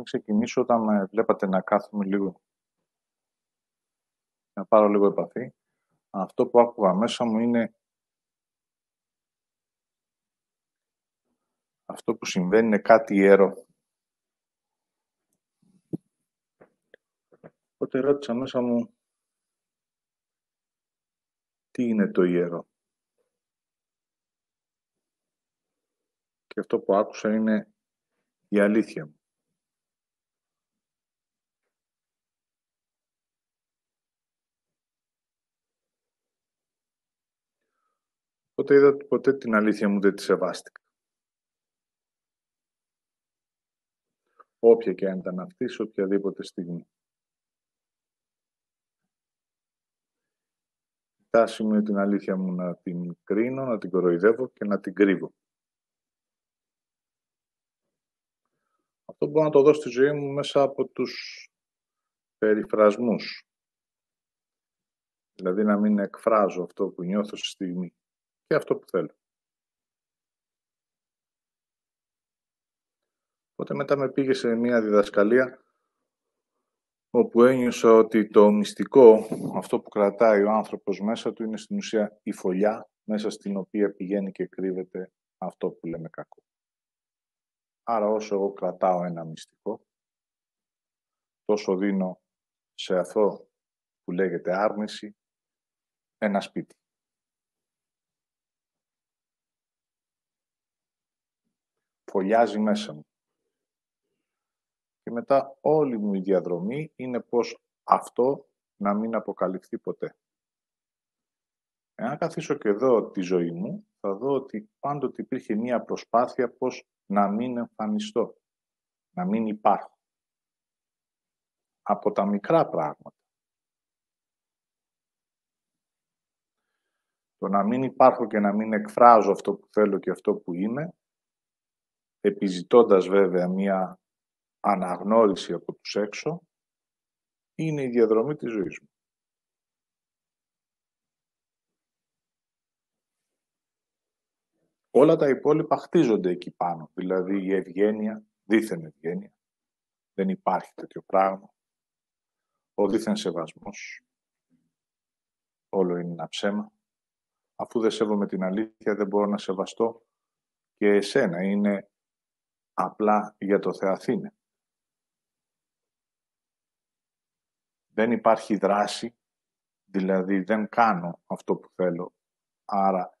Πριν ξεκινήσω, όταν με βλέπατε να κάθομαι λίγο, να πάρω λίγο επαφή, αυτό που άκουγα μέσα μου είναι αυτό που συμβαίνει είναι κάτι ιερό. Οπότε ρώτησα μέσα μου τι είναι το ιερό; Και αυτό που άκουσα είναι η αλήθεια μου. Οπότε είδα ότι ποτέ την αλήθεια μου δεν τη σεβάστηκα. Όποια και αν ήταν αυτή, σε οποιαδήποτε στιγμή. Η τάση μου είναι την αλήθεια μου να την κρίνω, να την κοροϊδεύω και να την κρύβω. Αυτό μπορώ να το δω στη ζωή μου μέσα από τους περιφρασμούς. Δηλαδή να μην εκφράζω αυτό που νιώθω στη στιγμή και αυτό που θέλω. Οπότε μετά με πήγε σε μια διδασκαλία όπου ένιωσα ότι το μυστικό, αυτό που κρατάει ο άνθρωπος μέσα του, είναι στην ουσία η φωλιά μέσα στην οποία πηγαίνει και κρύβεται αυτό που λέμε κακό. Άρα όσο εγώ κρατάω ένα μυστικό, τόσο δίνω σε αυτό που λέγεται άρνηση ένα σπίτι. Φωλιάζει μέσα μου. Και μετά όλη μου η διαδρομή είναι πως αυτό να μην αποκαλυφθεί ποτέ. Εάν καθίσω και δω τη ζωή μου, θα δω ότι πάντοτε υπήρχε μία προσπάθεια πως να μην εμφανιστώ, να μην υπάρχω. Από τα μικρά πράγματα. Το να μην υπάρχω και να μην εκφράζω αυτό που θέλω και αυτό που είμαι, επιζητώντας βέβαια μία αναγνώριση από τους έξω, είναι η διαδρομή της ζωής μου. Όλα τα υπόλοιπα χτίζονται εκεί πάνω. Δηλαδή η ευγένεια, δίθεν ευγένεια. Δεν υπάρχει τέτοιο πράγμα. Ο δίθεν σεβασμός. Όλο είναι ένα ψέμα. Αφού δεν σέβομαι την αλήθεια δεν μπορώ να σεβαστώ και εσένα. Είναι απλά για το Θεαθήνε. Δεν υπάρχει δράση, δηλαδή δεν κάνω αυτό που θέλω. Άρα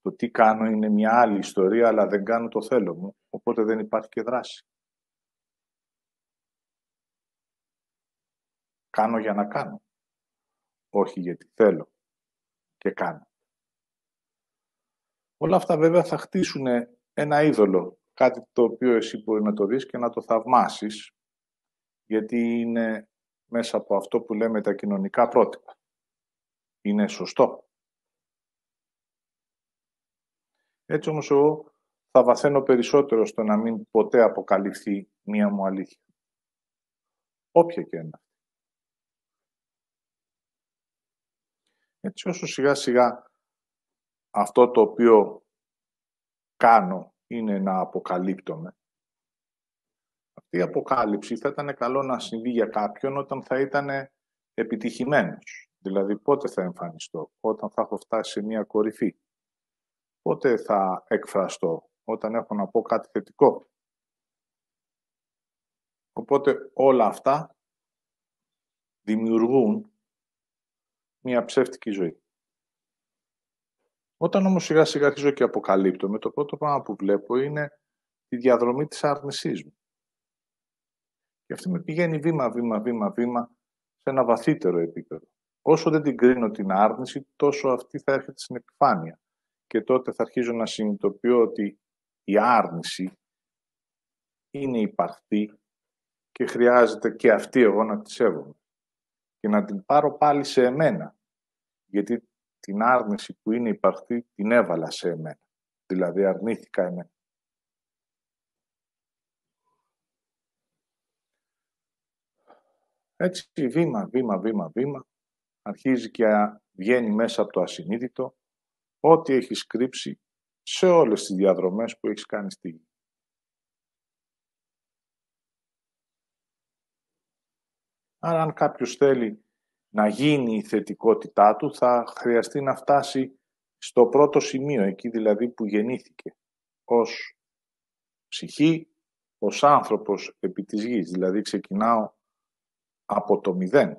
το τι κάνω είναι μια άλλη ιστορία, αλλά δεν κάνω το θέλω μου, οπότε δεν υπάρχει και δράση. Κάνω για να κάνω, όχι γιατί θέλω και κάνω. Όλα αυτά βέβαια θα χτίσουν ένα είδωλο, κάτι το οποίο εσύ μπορεί να το δεις και να το θαυμάσεις, γιατί είναι μέσα από αυτό που λέμε τα κοινωνικά πρότυπα. Είναι σωστό. Έτσι όμως εγώ θα βαθαίνω περισσότερο στο να μην ποτέ αποκαλυφθεί μία μου αλήθεια. Όποια και είναι. Έτσι όσο σιγά σιγά αυτό το οποίο κάνω είναι να αποκαλύπτομαι. Αυτή η αποκάλυψη θα ήταν καλό να συμβεί για κάποιον όταν θα ήταν επιτυχημένος. Δηλαδή πότε θα εμφανιστώ, όταν θα έχω φτάσει σε μία κορυφή πότε θα εκφραστώ, όταν έχω να πω κάτι θετικό. Οπότε όλα αυτά δημιουργούν μια ψεύτικη ζωή. Όταν όμως σιγά σιγά αρχίζω και αποκαλύπτω, με το πρώτο πράγμα που βλέπω είναι τη διαδρομή της άρνησής μου. Και αυτή με πηγαίνει βήμα, βήμα, βήμα, βήμα σε ένα βαθύτερο επίπεδο. Όσο δεν την κρίνω την άρνηση, τόσο αυτή θα έρχεται στην επιφάνεια και τότε θα αρχίζω να συνειδητοποιώ ότι η άρνηση είναι υπαρκτή και χρειάζεται και αυτή εγώ να τη σέβομαι και να την πάρω πάλι σε εμένα. Γιατί την άρνηση που είναι υπαρκτή την έβαλα σε εμένα. Δηλαδή αρνήθηκα εμένα. Έτσι βήμα, βήμα, βήμα, βήμα αρχίζει και βγαίνει μέσα από το ασυνείδητο ό,τι έχεις κρύψει σε όλες τις διαδρομές που έχεις κάνει στη γη. Άρα αν κάποιος θέλει να γίνει η θετικότητά του, θα χρειαστεί να φτάσει στο πρώτο σημείο, εκεί δηλαδή που γεννήθηκε, ως ψυχή, ως άνθρωπος επί της γης. Δηλαδή ξεκινάω από το μηδέν.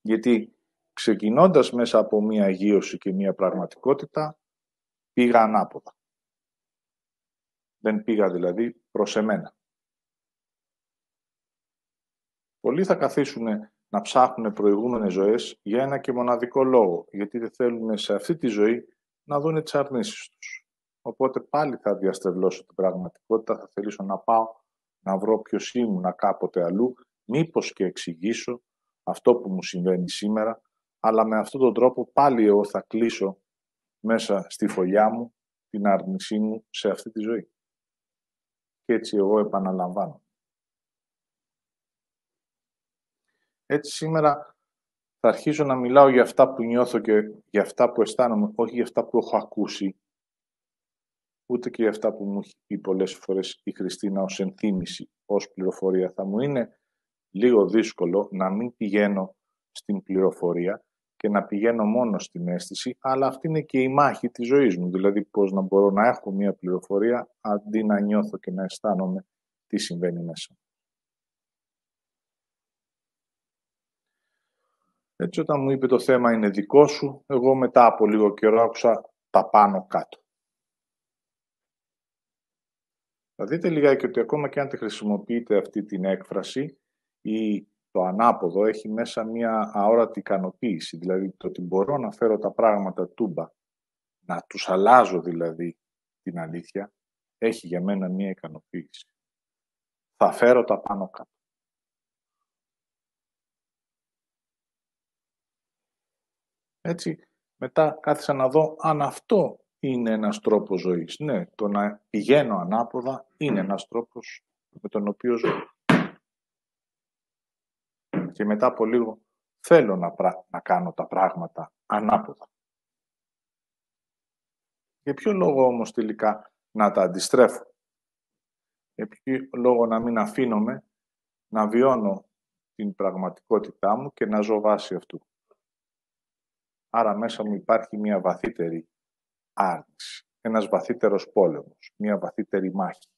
Γιατί ξεκινώντας μέσα από μία αγίωση και μία πραγματικότητα, πήγα ανάποδα. Δεν πήγα δηλαδή προς εμένα. Πολλοί θα καθίσουν να ψάχνουν προηγούμενες ζωές για ένα και μοναδικό λόγο, γιατί δεν θέλουν σε αυτή τη ζωή να δουν τις αρνήσεις τους. Οπότε πάλι θα διαστρεβλώσω την πραγματικότητα, θα θελήσω να πάω να βρω ποιος ήμουν κάποτε αλλού, μήπως και εξηγήσω αυτό που μου συμβαίνει σήμερα, αλλά με αυτόν τον τρόπο πάλι εγώ θα κλείσω μέσα στη φωλιά μου την άρνησή μου σε αυτή τη ζωή. Και έτσι εγώ επαναλαμβάνω. Έτσι σήμερα θα αρχίσω να μιλάω για αυτά που νιώθω και για αυτά που αισθάνομαι, όχι για αυτά που έχω ακούσει, ούτε και για αυτά που μου έχει πει πολλές φορές η Χριστίνα ως ενθύμηση, ως πληροφορία. Θα μου είναι λίγο δύσκολο να μην πηγαίνω στην πληροφορία και να πηγαίνω μόνο στην αίσθηση, αλλά αυτή είναι και η μάχη της ζωής μου, δηλαδή πώς να μπορώ να έχω μία πληροφορία αντί να νιώθω και να αισθάνομαι τι συμβαίνει μέσα. Έτσι όταν μου είπε το θέμα είναι δικό σου, εγώ μετά από λίγο καιρό άκουσα τα πάνω κάτω. Θα δείτε λιγάκι ότι ακόμα και αν τη χρησιμοποιείτε αυτή την έκφραση ή το ανάποδο έχει μέσα μια αόρατη ικανοποίηση, δηλαδή το ότι μπορώ να φέρω τα πράγματα τούμπα, να τους αλλάζω δηλαδή την αλήθεια, έχει για μένα μια ικανοποίηση. Θα φέρω τα πάνω κάτω. Έτσι, μετά κάθισα να δω αν αυτό είναι ένας τρόπος ζωής. Ναι, το να πηγαίνω ανάποδα είναι ένας τρόπος με τον οποίο ζω. Και μετά από λίγο θέλω να, να κάνω τα πράγματα ανάποδα. Για ποιο λόγο όμως τελικά να τα αντιστρέφω; Για ποιο λόγο να μην αφήνομαι να βιώνω την πραγματικότητά μου και να ζω βάση αυτού; Άρα μέσα μου υπάρχει μια βαθύτερη άρνηση, ένας βαθύτερος πόλεμος, μια βαθύτερη μάχη.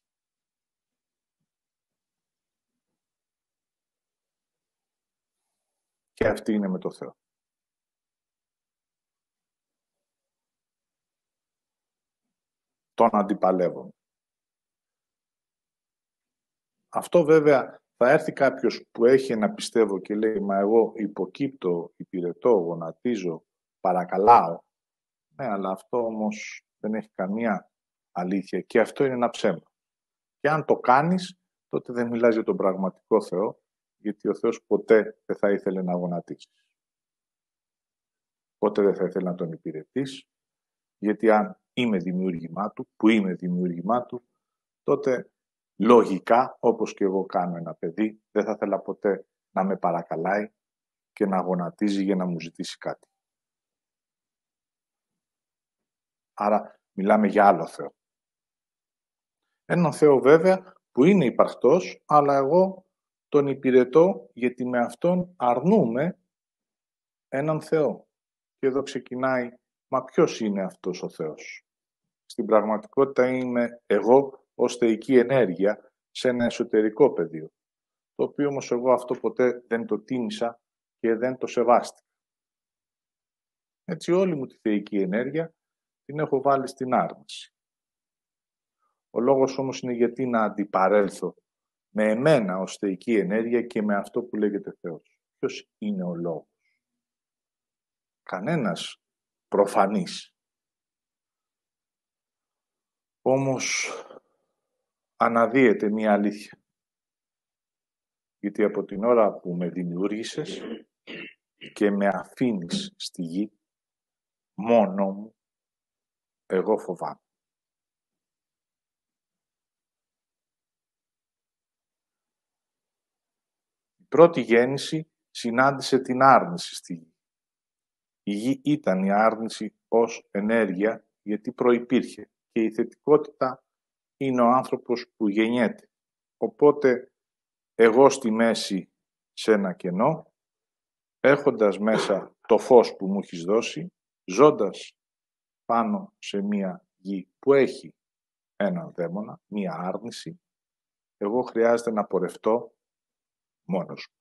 Και αυτή είναι με το Θεό. Τον αντιπαλεύω. Αυτό βέβαια θα έρθει κάποιος που έχει ένα πιστεύω και λέει «Μα εγώ υποκύπτω, υπηρετώ, γονατίζω, παρακαλάω». Ναι, αλλά αυτό όμως δεν έχει καμία αλήθεια και αυτό είναι ένα ψέμα. Και αν το κάνεις, τότε δεν μιλάς για τον πραγματικό Θεό, γιατί ο Θεός ποτέ δεν θα ήθελε να γονατίσεις. Ποτέ δεν θα ήθελε να τον υπηρετήσει, γιατί αν είμαι δημιούργημά του, που είμαι δημιούργημά του, τότε λογικά, όπως και εγώ κάνω ένα παιδί, δεν θα ήθελα ποτέ να με παρακαλάει και να γονατίζει για να μου ζητήσει κάτι. Άρα μιλάμε για άλλο Θεό. Έναν Θεό βέβαια που είναι υπαρκτός, αλλά εγώ τον υπηρετώ γιατί με Αυτόν αρνούμε έναν Θεό. Και εδώ ξεκινάει, μα ποιος είναι αυτός ο Θεός; Στην πραγματικότητα είμαι εγώ ως θεϊκή ενέργεια σε ένα εσωτερικό πεδίο, το οποίο όμως εγώ αυτό ποτέ δεν το τίμησα και δεν το σεβάστηκα. Έτσι όλη μου τη θεϊκή ενέργεια την έχω βάλει στην άρνηση. Ο λόγος όμως είναι γιατί να αντιπαρέλθω με εμένα ως θεϊκή ενέργεια και με αυτό που λέγεται Θεός. Ποιος είναι ο λόγος; Κανένας προφανής. Όμως αναδύεται μία αλήθεια. Γιατί από την ώρα που με δημιούργησες και με αφήνεις στη γη, μόνο μου, εγώ φοβάμαι. Η πρώτη γέννηση συνάντησε την άρνηση στη γη. Η γη ήταν η άρνηση ως ενέργεια γιατί προϋπήρχε και η θετικότητα είναι ο άνθρωπος που γεννιέται. Οπότε εγώ στη μέση σε ένα κενό, έχοντας μέσα το φως που μου έχεις δώσει, ζώντας πάνω σε μία γη που έχει έναν δαίμονα, μία άρνηση, εγώ χρειάζεται να πορευτώ μόνος μου.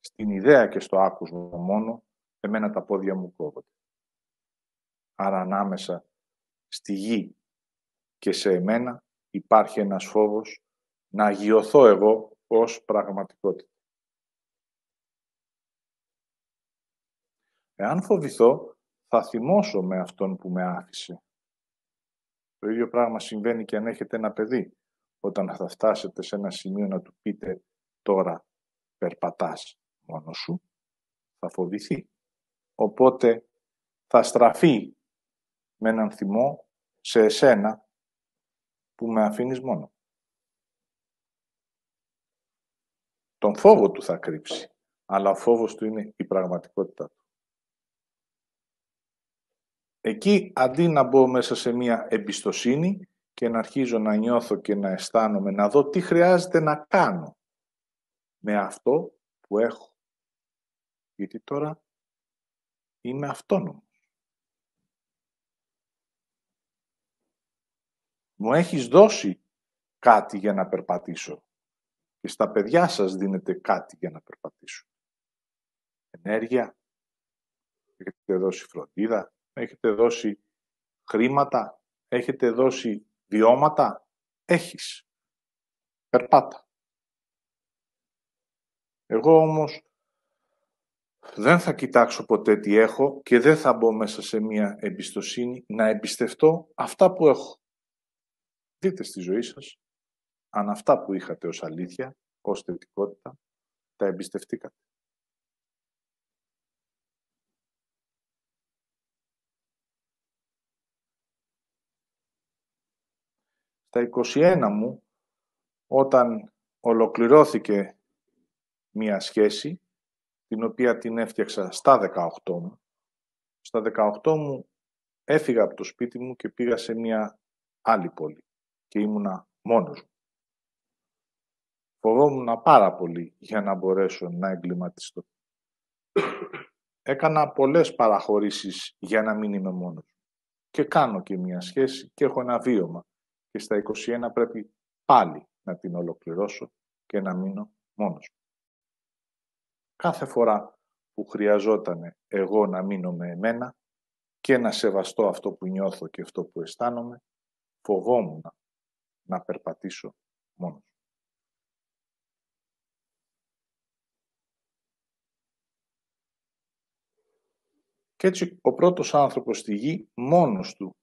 Στην ιδέα και στο άκουσμα μόνο, εμένα τα πόδια μου κόβονται. Άρα ανάμεσα στη γη και σε εμένα υπάρχει ένας φόβος να αγιωθώ εγώ ως πραγματικότητα. Εάν φοβηθώ, θα θυμώσω με αυτόν που με άφησε. Το ίδιο πράγμα συμβαίνει και αν έχετε ένα παιδί. Όταν θα φτάσετε σε ένα σημείο να του πείτε τώρα περπατάς μόνος σου, θα φοβηθεί. Οπότε θα στραφεί με έναν θυμό σε εσένα που με αφήνεις μόνο. Τον φόβο του θα κρύψει, αλλά ο φόβος του είναι η πραγματικότητα του. Εκεί, αντί να μπω μέσα σε μία εμπιστοσύνη και να αρχίζω να νιώθω και να αισθάνομαι, να δω τι χρειάζεται να κάνω με αυτό που έχω. Γιατί τώρα είμαι αυτόνομος. Μου έχεις δώσει κάτι για να περπατήσω. Και στα παιδιά σας δίνετε κάτι για να περπατήσω. Ενέργεια. Έχετε δώσει φροντίδα. Έχετε δώσει χρήματα. Έχετε δώσει βιώματα. Έχεις. Περπάτα. Εγώ όμως δεν θα κοιτάξω ποτέ τι έχω και δεν θα μπω μέσα σε μια εμπιστοσύνη να εμπιστευτώ αυτά που έχω. Δείτε στη ζωή σας αν αυτά που είχατε ως αλήθεια, ως θετικότητα, τα εμπιστευτήκατε. Στα 21 μου, όταν ολοκληρώθηκε μία σχέση, την οποία την έφτιαξα στα 18 μου, στα 18 μου έφυγα από το σπίτι μου και πήγα σε μία άλλη πόλη και ήμουνα μόνος μου. Φοβόμουν πάρα πολύ για να μπορέσω να εγκληματιστώ. Έκανα πολλές παραχωρήσεις για να μην είμαι μόνος. Και κάνω και μια σχέση και έχω ένα βίωμα. Και στα 21 πρέπει πάλι να την ολοκληρώσω και να μείνω μόνος μου. Κάθε φορά που χρειαζόταν εγώ να μείνω με εμένα και να σεβαστώ αυτό που νιώθω και αυτό που αισθάνομαι, φοβόμουν να περπατήσω μόνος. Και έτσι ο πρώτος άνθρωπος στη γη μόνος του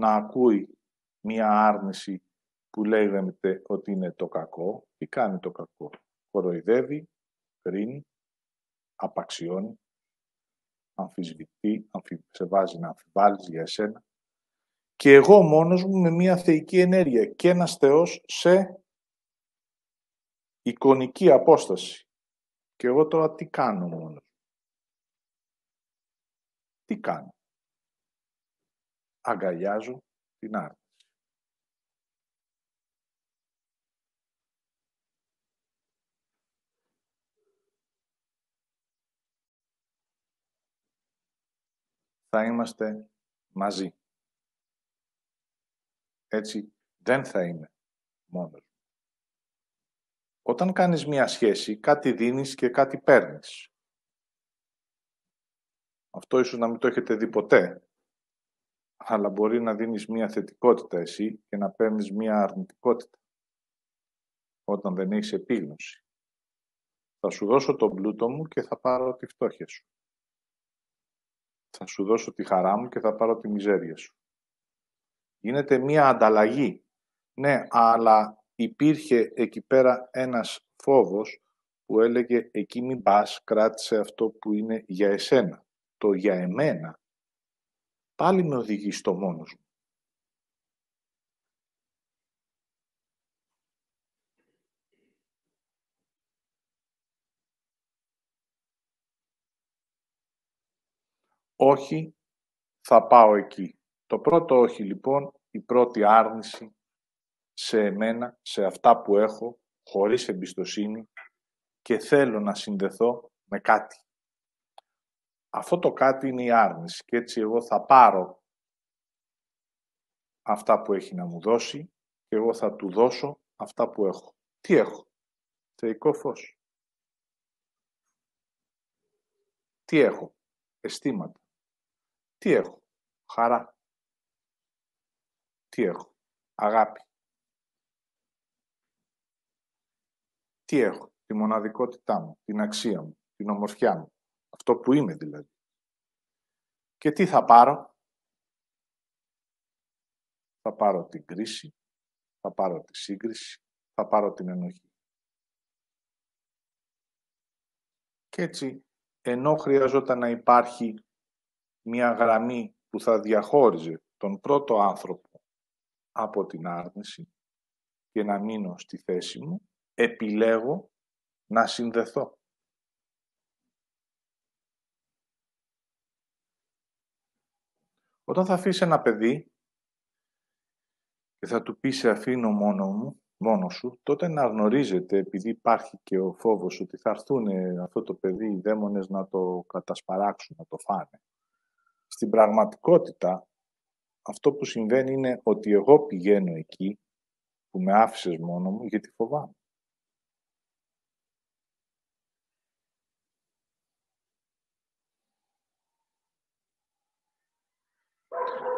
να ακούει μία άρνηση που λέγεται ότι είναι το κακό. Τι κάνει το κακό; Κοροϊδεύει, κρίνει, απαξιώνει, αμφισβητεί, σε βάζει να αμφιβάλλεις για εσένα και εγώ μόνος μου με μια θεϊκή ενέργεια και ένας Θεός σε εικονική απόσταση. Και εγώ τώρα τι κάνω μόνος Τι κάνω; Αγκαλιάζω την άρνηση. Θα είμαστε μαζί. Έτσι δεν θα είμαι μόνος. Όταν κάνεις μία σχέση, κάτι δίνεις και κάτι παίρνεις. Αυτό ίσως να μην το έχετε δει ποτέ, αλλά μπορεί να δίνεις μία θετικότητα εσύ και να παίρνεις μία αρνητικότητα, όταν δεν έχεις επίγνωση. Θα σου δώσω τον πλούτο μου και θα πάρω τη φτώχεια σου. Θα σου δώσω τη χαρά μου και θα πάρω τη μιζέρια σου. Γίνεται μία ανταλλαγή. Ναι, αλλά υπήρχε εκεί πέρα ένας φόβος που έλεγε εκεί μην πας, κράτησε αυτό που είναι για εσένα. Το για εμένα πάλι με οδηγεί στο μόνος μου. όχι, θα πάω εκεί. Το πρώτο όχι λοιπόν, η πρώτη άρνηση σε εμένα, σε αυτά που έχω, χωρίς εμπιστοσύνη και θέλω να συνδεθώ με κάτι. Αυτό το κάτι είναι η άρνηση και έτσι εγώ θα πάρω αυτά που έχει να μου δώσει και εγώ θα του δώσω αυτά που έχω. Τι έχω; Θεϊκό φως. Τι έχω; Αισθήματα. Τι έχω; Χαρά. Τι έχω; Αγάπη. Τι έχω; Τη μοναδικότητά μου. Την αξία μου. Την ομορφιά μου. Αυτό που είμαι δηλαδή. Και τι θα πάρω; Θα πάρω την κρίση. Θα πάρω τη σύγκριση. Θα πάρω την ενοχή. Και έτσι, ενώ χρειαζόταν να υπάρχει μια γραμμή που θα διαχώριζε τον πρώτο άνθρωπο από την άρνηση και να μείνω στη θέση μου, επιλέγω να συνδεθώ. Όταν θα αφήσει ένα παιδί και θα του πει σε αφήνω μόνο μου, μόνο σου, τότε να γνωρίζετε, επειδή υπάρχει και ο φόβος ότι θα έρθουν αυτό το παιδί οι δαίμονες να το κατασπαράξουν, να το φάνε. Στην πραγματικότητα, αυτό που συμβαίνει είναι ότι εγώ πηγαίνω εκεί που με άφησες μόνο μου γιατί φοβάμαι.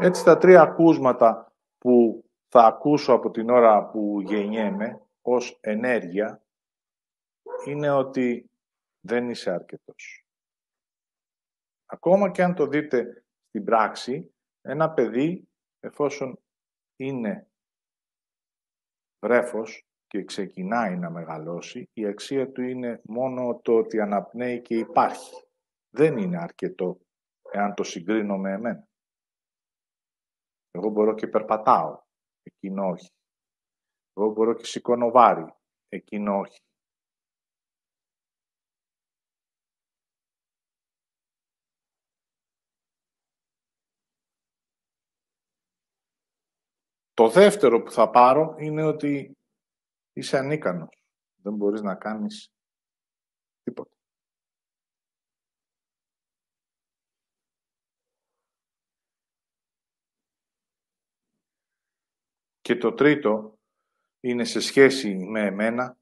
Έτσι τα τρία ακούσματα που θα ακούσω από την ώρα που γεννιέμαι ως ενέργεια είναι ότι δεν είσαι αρκετός. Ακόμα και αν το δείτε στην πράξη, ένα παιδί εφόσον είναι βρέφος και ξεκινάει να μεγαλώσει, η αξία του είναι μόνο το ότι αναπνέει και υπάρχει. Δεν είναι αρκετό εάν το συγκρίνω με εμένα. Εγώ μπορώ και περπατάω, εκείνο όχι. Εγώ μπορώ και σηκώνω βάρη, εκείνο όχι. Το δεύτερο που θα πάρω είναι ότι είσαι ανίκανος. Δεν μπορείς να κάνεις τίποτα. Και το τρίτο είναι σε σχέση με εμένα,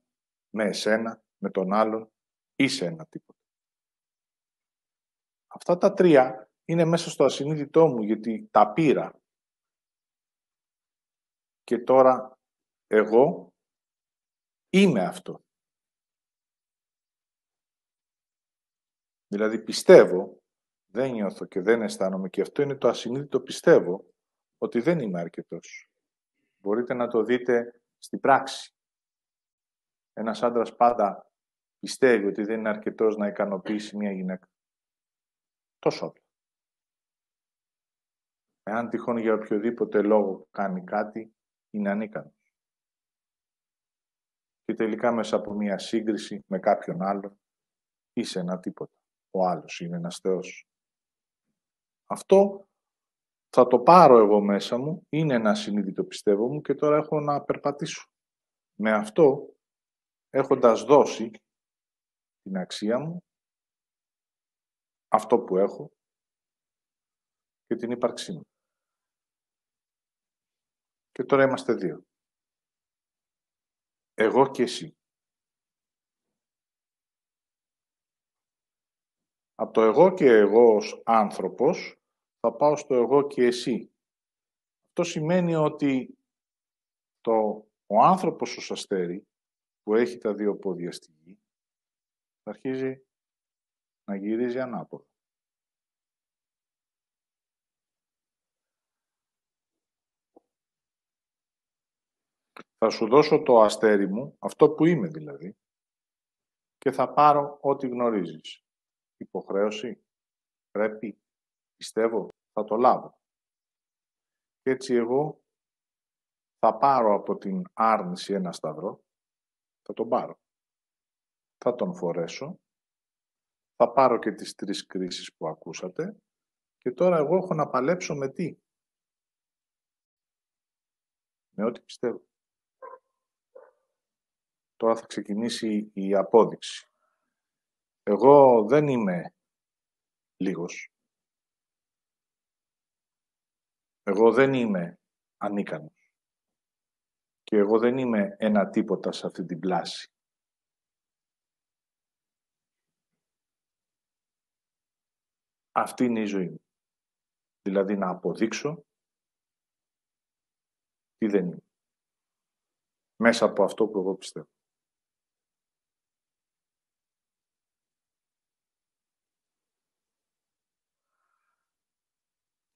με εσένα, με τον άλλον ή σε ένα τίποτα. Αυτά τα τρία είναι μέσα στο ασυνείδητό μου γιατί τα πήρα. Και τώρα εγώ είμαι αυτό. Δηλαδή πιστεύω, δεν νιώθω και δεν αισθάνομαι και αυτό είναι το ασυνείδητο πιστεύω ότι δεν είμαι αρκετός. Μπορείτε να το δείτε στην πράξη. Ένας άντρας πάντα πιστεύει ότι δεν είναι αρκετός να ικανοποιήσει μια γυναίκα. Τόσο απλά. Εάν τυχόν για οποιοδήποτε λόγο κάνει κάτι, είναι ανίκανος. Και τελικά μέσα από μια σύγκριση με κάποιον άλλον, είσαι ένα τίποτα. Ο άλλος είναι ένας Θεός. Αυτό θα το πάρω εγώ μέσα μου, είναι ένα συνείδητο πιστεύω μου και τώρα έχω να περπατήσω. Με αυτό, έχοντας δώσει την αξία μου, αυτό που έχω και την ύπαρξή μου. Και τώρα είμαστε δύο. Εγώ και εσύ. Από το εγώ και εγώ ως άνθρωπος θα πάω στο εγώ και εσύ. Αυτό σημαίνει ότι το, ο άνθρωπος ως αστέρι που έχει τα δύο πόδια στη γη θα αρχίζει να γυρίζει ανάποδα. Θα σου δώσω το αστέρι μου, αυτό που είμαι δηλαδή, και θα πάρω ό,τι γνωρίζεις. Υποχρέωση, πρέπει, πιστεύω, θα το λάβω. Και έτσι εγώ θα πάρω από την άρνηση ένα σταυρό, θα τον πάρω. Θα τον φορέσω, θα πάρω και τις τρεις κρίσεις που ακούσατε Και τώρα εγώ έχω να παλέψω με τι; Με ό,τι πιστεύω. Τώρα θα ξεκινήσει η απόδειξη. Εγώ δεν είμαι λίγος. Εγώ δεν είμαι ανίκανος. Και εγώ δεν είμαι ένα τίποτα σε αυτή την πλάση. Αυτή είναι η ζωή μου. Δηλαδή να αποδείξω τι δεν είναι. Μέσα από αυτό που εγώ πιστεύω.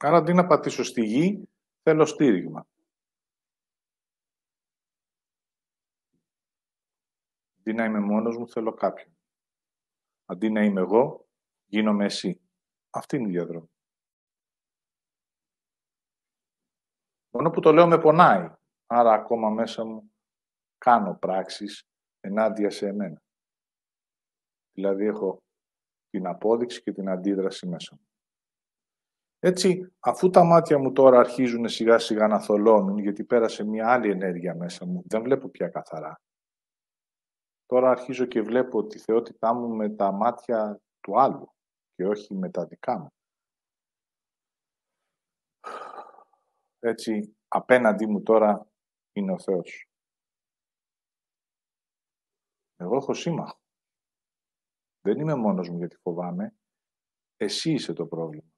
Άρα αντί να πατήσω στη γη, θέλω στήριγμα. Αντί να είμαι μόνος μου, θέλω κάποιον. Αντί να είμαι εγώ, γίνομαι εσύ. Αυτή είναι η διαδρομή. Μόνο που το λέω με πονάει. Άρα ακόμα μέσα μου κάνω πράξεις ενάντια σε εμένα. Δηλαδή έχω την απόδειξη και την αντίδραση μέσα μου. Έτσι, αφού τα μάτια μου τώρα αρχίζουν σιγά σιγά να θολώνουν, γιατί πέρασε μια άλλη ενέργεια μέσα μου, δεν βλέπω πια καθαρά. Τώρα αρχίζω και βλέπω τη θεότητά μου με τα μάτια του άλλου και όχι με τα δικά μου. Έτσι, απέναντί μου τώρα είναι ο Θεός. Εγώ έχω σύμμαχο. Δεν είμαι μόνος μου γιατί φοβάμαι. Εσύ είσαι το πρόβλημα.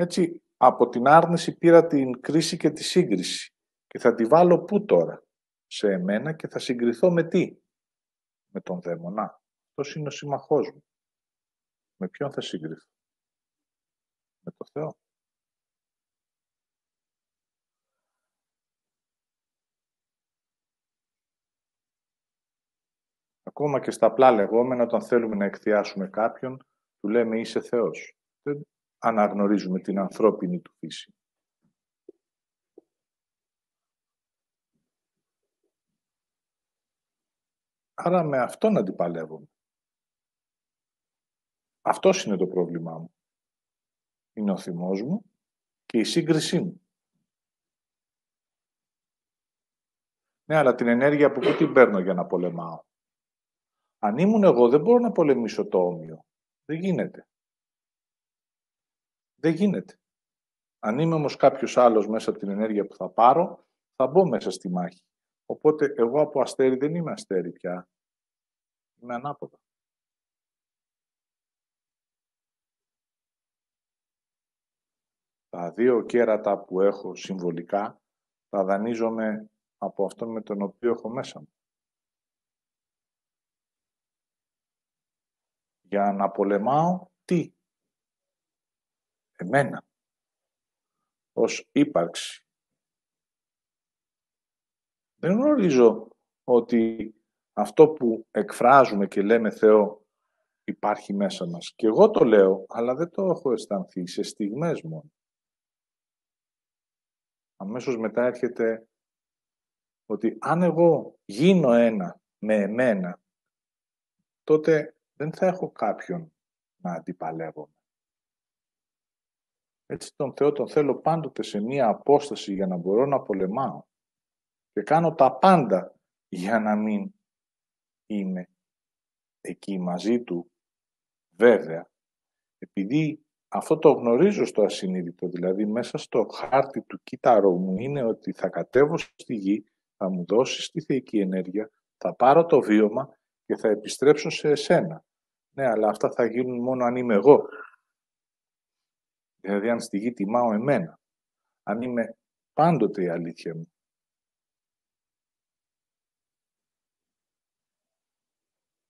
Έτσι, από την άρνηση πήρα την κρίση και τη σύγκριση. Και θα τη βάλω πού τώρα; Σε εμένα και θα συγκριθώ με τι; Με τον δαίμονα. Αυτός είναι ο σύμμαχός μου. Με ποιον θα συγκριθώ; Με τον Θεό. Ακόμα και στα απλά λεγόμενα, όταν θέλουμε να εκθιάσουμε κάποιον, του λέμε είσαι Θεός αναγνωρίζουμε την ανθρώπινη του φύση. Άρα με αυτόν αντιπαλεύομαι. Αυτός είναι το πρόβλημά μου. Είναι ο θυμός μου και η σύγκρισή μου. Ναι, αλλά την ενέργεια από πού την παίρνω για να πολεμάω; Αν ήμουν εγώ δεν μπορώ να πολεμήσω το όμοιο. Δεν γίνεται. Δεν γίνεται. Αν είμαι όμως κάποιος άλλος μέσα από την ενέργεια που θα πάρω, θα μπω μέσα στη μάχη. Οπότε εγώ από αστέρι δεν είμαι αστέρι πια. Είμαι ανάποδα. Τα δύο κέρατα που έχω συμβολικά, τα δανείζομαι από αυτόν με τον οποίο έχω μέσα μου. Για να πολεμάω τι, εμένα, ως ύπαρξη. Δεν γνωρίζω ότι αυτό που εκφράζουμε και λέμε Θεό υπάρχει μέσα μας. Και εγώ το λέω, αλλά δεν το έχω αισθανθεί σε στιγμές μόνο. Αμέσως μετά έρχεται ότι αν εγώ γίνω ένα με εμένα, τότε δεν θα έχω κάποιον να αντιπαλεύομαι. Έτσι τον Θεό τον θέλω πάντοτε σε μία απόσταση για να μπορώ να πολεμάω. Και κάνω τα πάντα για να μην είμαι εκεί μαζί του. Βέβαια, επειδή αυτό το γνωρίζω στο ασυνείδητο, δηλαδή μέσα στο χάρτη του κύτταρου μου είναι ότι θα κατέβω στη γη, θα μου δώσει τη θεϊκή ενέργεια, θα πάρω το βίωμα και θα επιστρέψω σε εσένα. Ναι, αλλά αυτά θα γίνουν μόνο αν είμαι εγώ. Δηλαδή αν στη γη τιμάω εμένα. Αν είμαι πάντοτε η αλήθεια μου.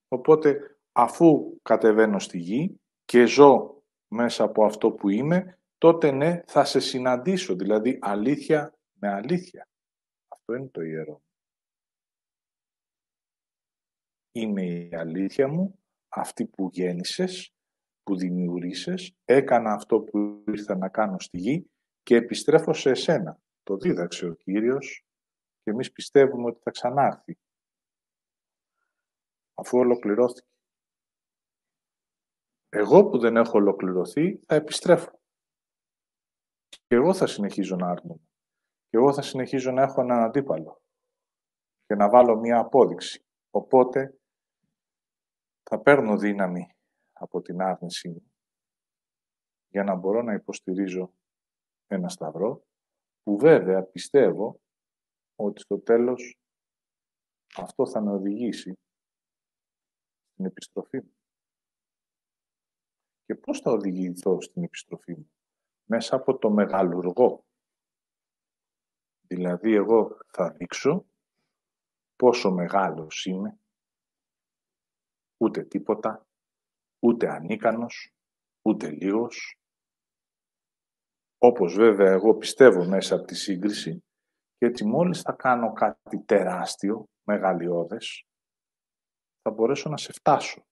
Οπότε αφού κατεβαίνω στη γη και ζω μέσα από αυτό που είμαι, τότε ναι, θα σε συναντήσω, δηλαδή αλήθεια με αλήθεια. Αυτό είναι το ιερό. Είμαι η αλήθεια μου, αυτή που γέννησες που δημιουργήσες, έκανα αυτό που ήρθα να κάνω στη γη και επιστρέφω σε εσένα. Το δίδαξε ο Κύριος και εμείς πιστεύουμε ότι θα ξανάρθει. Αφού ολοκληρώθηκε. Εγώ που δεν έχω ολοκληρωθεί θα επιστρέφω. Και εγώ θα συνεχίζω να άρνομαι. Και εγώ θα συνεχίζω να έχω έναν αντίπαλο. Και να βάλω μία απόδειξη. Οπότε θα παίρνω δύναμη από την άρνησή μου για να μπορώ να υποστηρίζω ένα σταυρό που βέβαια πιστεύω ότι στο τέλος αυτό θα με οδηγήσει στην επιστροφή μου. Και πώς θα οδηγηθώ στην επιστροφή μου; Μέσα από το μεγαλουργό. Δηλαδή εγώ θα δείξω πόσο μεγάλος είμαι, ούτε τίποτα, ούτε ανίκανος, ούτε λίγος. Όπως βέβαια εγώ πιστεύω μέσα από τη σύγκριση και έτσι μόλις θα κάνω κάτι τεράστιο, μεγαλειώδες, θα μπορέσω να σε φτάσω.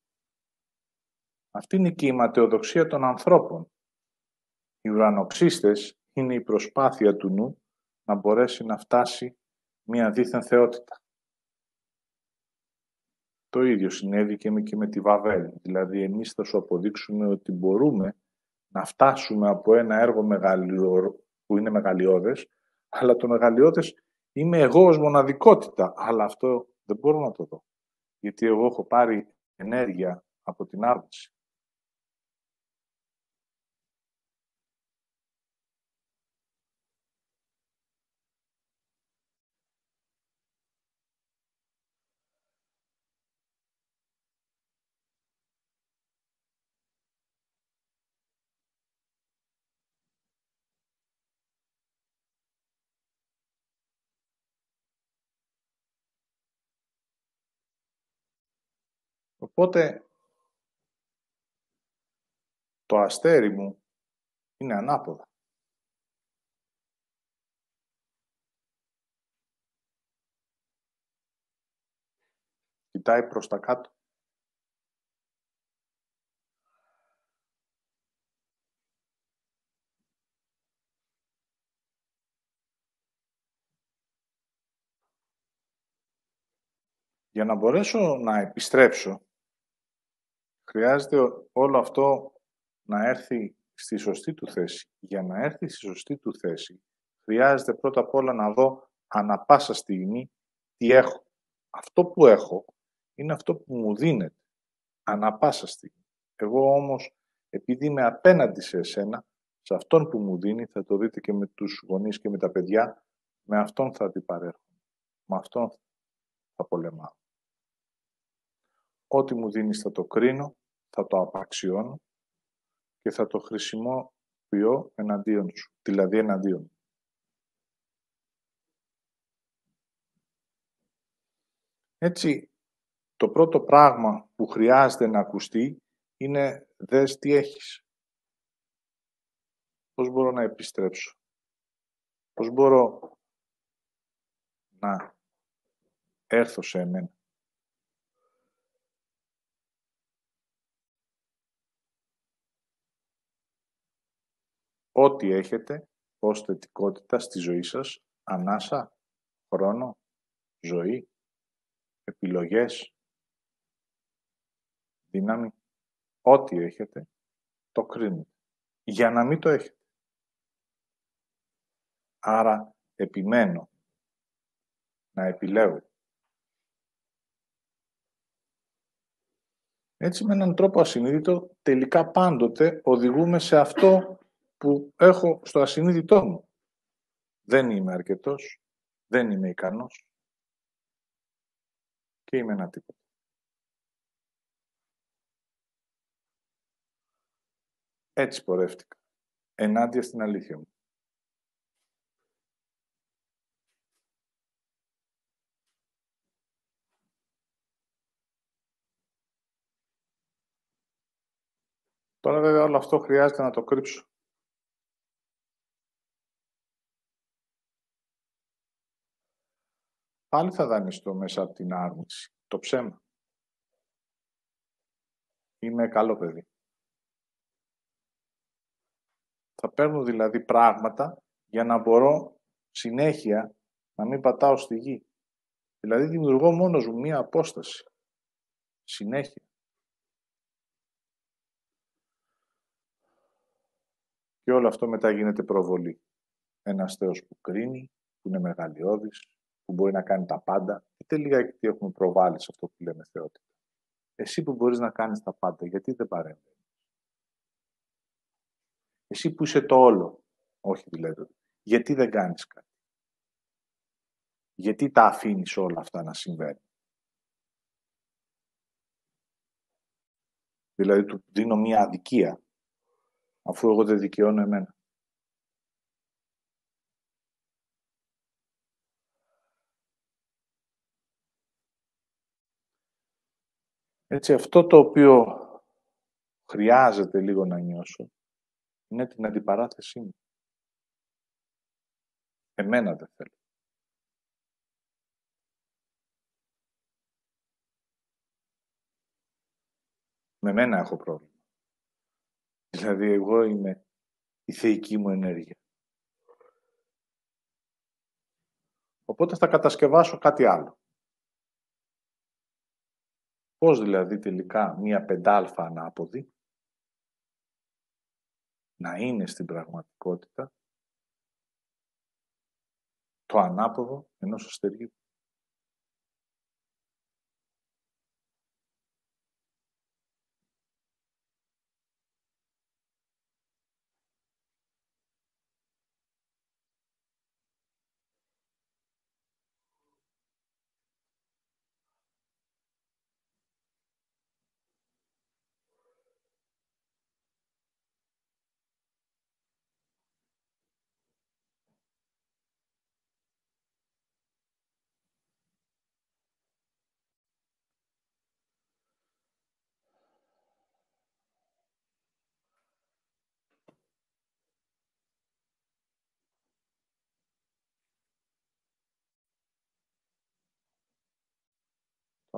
Αυτή είναι και η ματαιοδοξία των ανθρώπων. Οι ουρανοξύστες είναι η προσπάθεια του νου να μπορέσει να φτάσει μια δίθεν θεότητα. Το ίδιο συνέβη και με, και με τη Βαβέλ. Δηλαδή, εμείς θα σου αποδείξουμε ότι μπορούμε να φτάσουμε από ένα έργο που είναι μεγαλειώδες, αλλά το μεγαλειώδες είμαι εγώ ως μοναδικότητα. Αλλά αυτό δεν μπορώ να το δω. Γιατί εγώ έχω πάρει ενέργεια από την άρνηση. Οπότε το αστέρι μου είναι ανάποδα. Κοιτάει προς τα κάτω. Για να μπορέσω να επιστρέψω χρειάζεται όλο αυτό να έρθει στη σωστή του θέση. Για να έρθει στη σωστή του θέση, χρειάζεται πρώτα απ' όλα να δω ανα πάσα στιγμή τι έχω. Αυτό που έχω είναι αυτό που μου δίνεται. Ανα πάσα στιγμή. Εγώ όμως, επειδή είμαι απέναντι σε εσένα, σε αυτόν που μου δίνει, θα το δείτε και με τους γονείς και με τα παιδιά, με αυτόν θα αντιπαρέρχομαι. Με αυτόν θα πολεμάω. Ό,τι μου δίνεις θα το κρίνω, θα το απαξιώνω και θα το χρησιμοποιώ εναντίον σου, δηλαδή εναντίον. Έτσι, το πρώτο πράγμα που χρειάζεται να ακουστεί είναι δες τι έχεις. Πώς μπορώ να επιστρέψω; Πώς μπορώ να έρθω σε εμένα; Ό,τι έχετε ως θετικότητα στη ζωή σας, ανάσα, χρόνο, ζωή, επιλογές, δύναμη, ό,τι έχετε, το κρίνετε. Για να μην το έχετε. Άρα επιμένω να επιλέγω. Έτσι με έναν τρόπο ασυνείδητο τελικά πάντοτε οδηγούμε σε αυτό που έχω στο ασυνείδητό μου. Δεν είμαι αρκετός, δεν είμαι ικανός και είμαι ένα τίποτα. Έτσι πορεύτηκα, ενάντια στην αλήθεια μου. Τώρα βέβαια όλο αυτό χρειάζεται να το κρύψω. Πάλι θα δανειστώ μέσα από την άρνηση. Το ψέμα. Είμαι καλό παιδί. Θα παίρνω δηλαδή πράγματα για να μπορώ συνέχεια να μην πατάω στη γη. Δηλαδή δημιουργώ μόνος μου μία απόσταση. Συνέχεια. Και όλο αυτό μετά γίνεται προβολή. Ένας Θεός που κρίνει, που είναι μεγαλειώδης, που μπορεί να κάνει τα πάντα. Είτε λίγα τι έχουμε προβάλει σε αυτό που λέμε θεότητα. Εσύ που μπορείς να κάνεις τα πάντα, γιατί δεν παρέμβεις; Εσύ που είσαι το όλο, όχι δηλαδή, γιατί δεν κάνεις κάτι; Γιατί τα αφήνεις όλα αυτά να συμβαίνουν; Δηλαδή του δίνω μία αδικία, αφού εγώ δεν δικαιώνω εμένα. Έτσι αυτό το οποίο χρειάζεται λίγο να νιώσω είναι την αντιπαράθεσή μου. Εμένα δεν θέλω. Με μένα έχω πρόβλημα. Δηλαδή εγώ είμαι η θεϊκή μου ενέργεια. Οπότε θα κατασκευάσω κάτι άλλο. Πώς δηλαδή τελικά μία πεντάλφα ανάποδη να είναι στην πραγματικότητα το ανάποδο ενός αστερίου.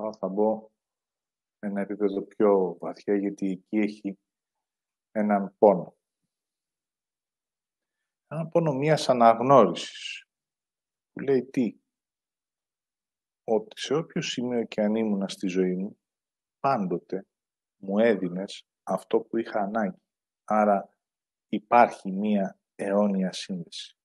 Τώρα θα μπω ένα επίπεδο πιο βαθιά, γιατί εκεί έχει έναν πόνο. Έναν πόνο μίας αναγνώρισης, που λέει τι, ότι σε όποιο σημείο και αν ήμουνα στη ζωή μου, πάντοτε μου έδινες αυτό που είχα ανάγκη. Άρα υπάρχει μία αιώνια σύνδεση.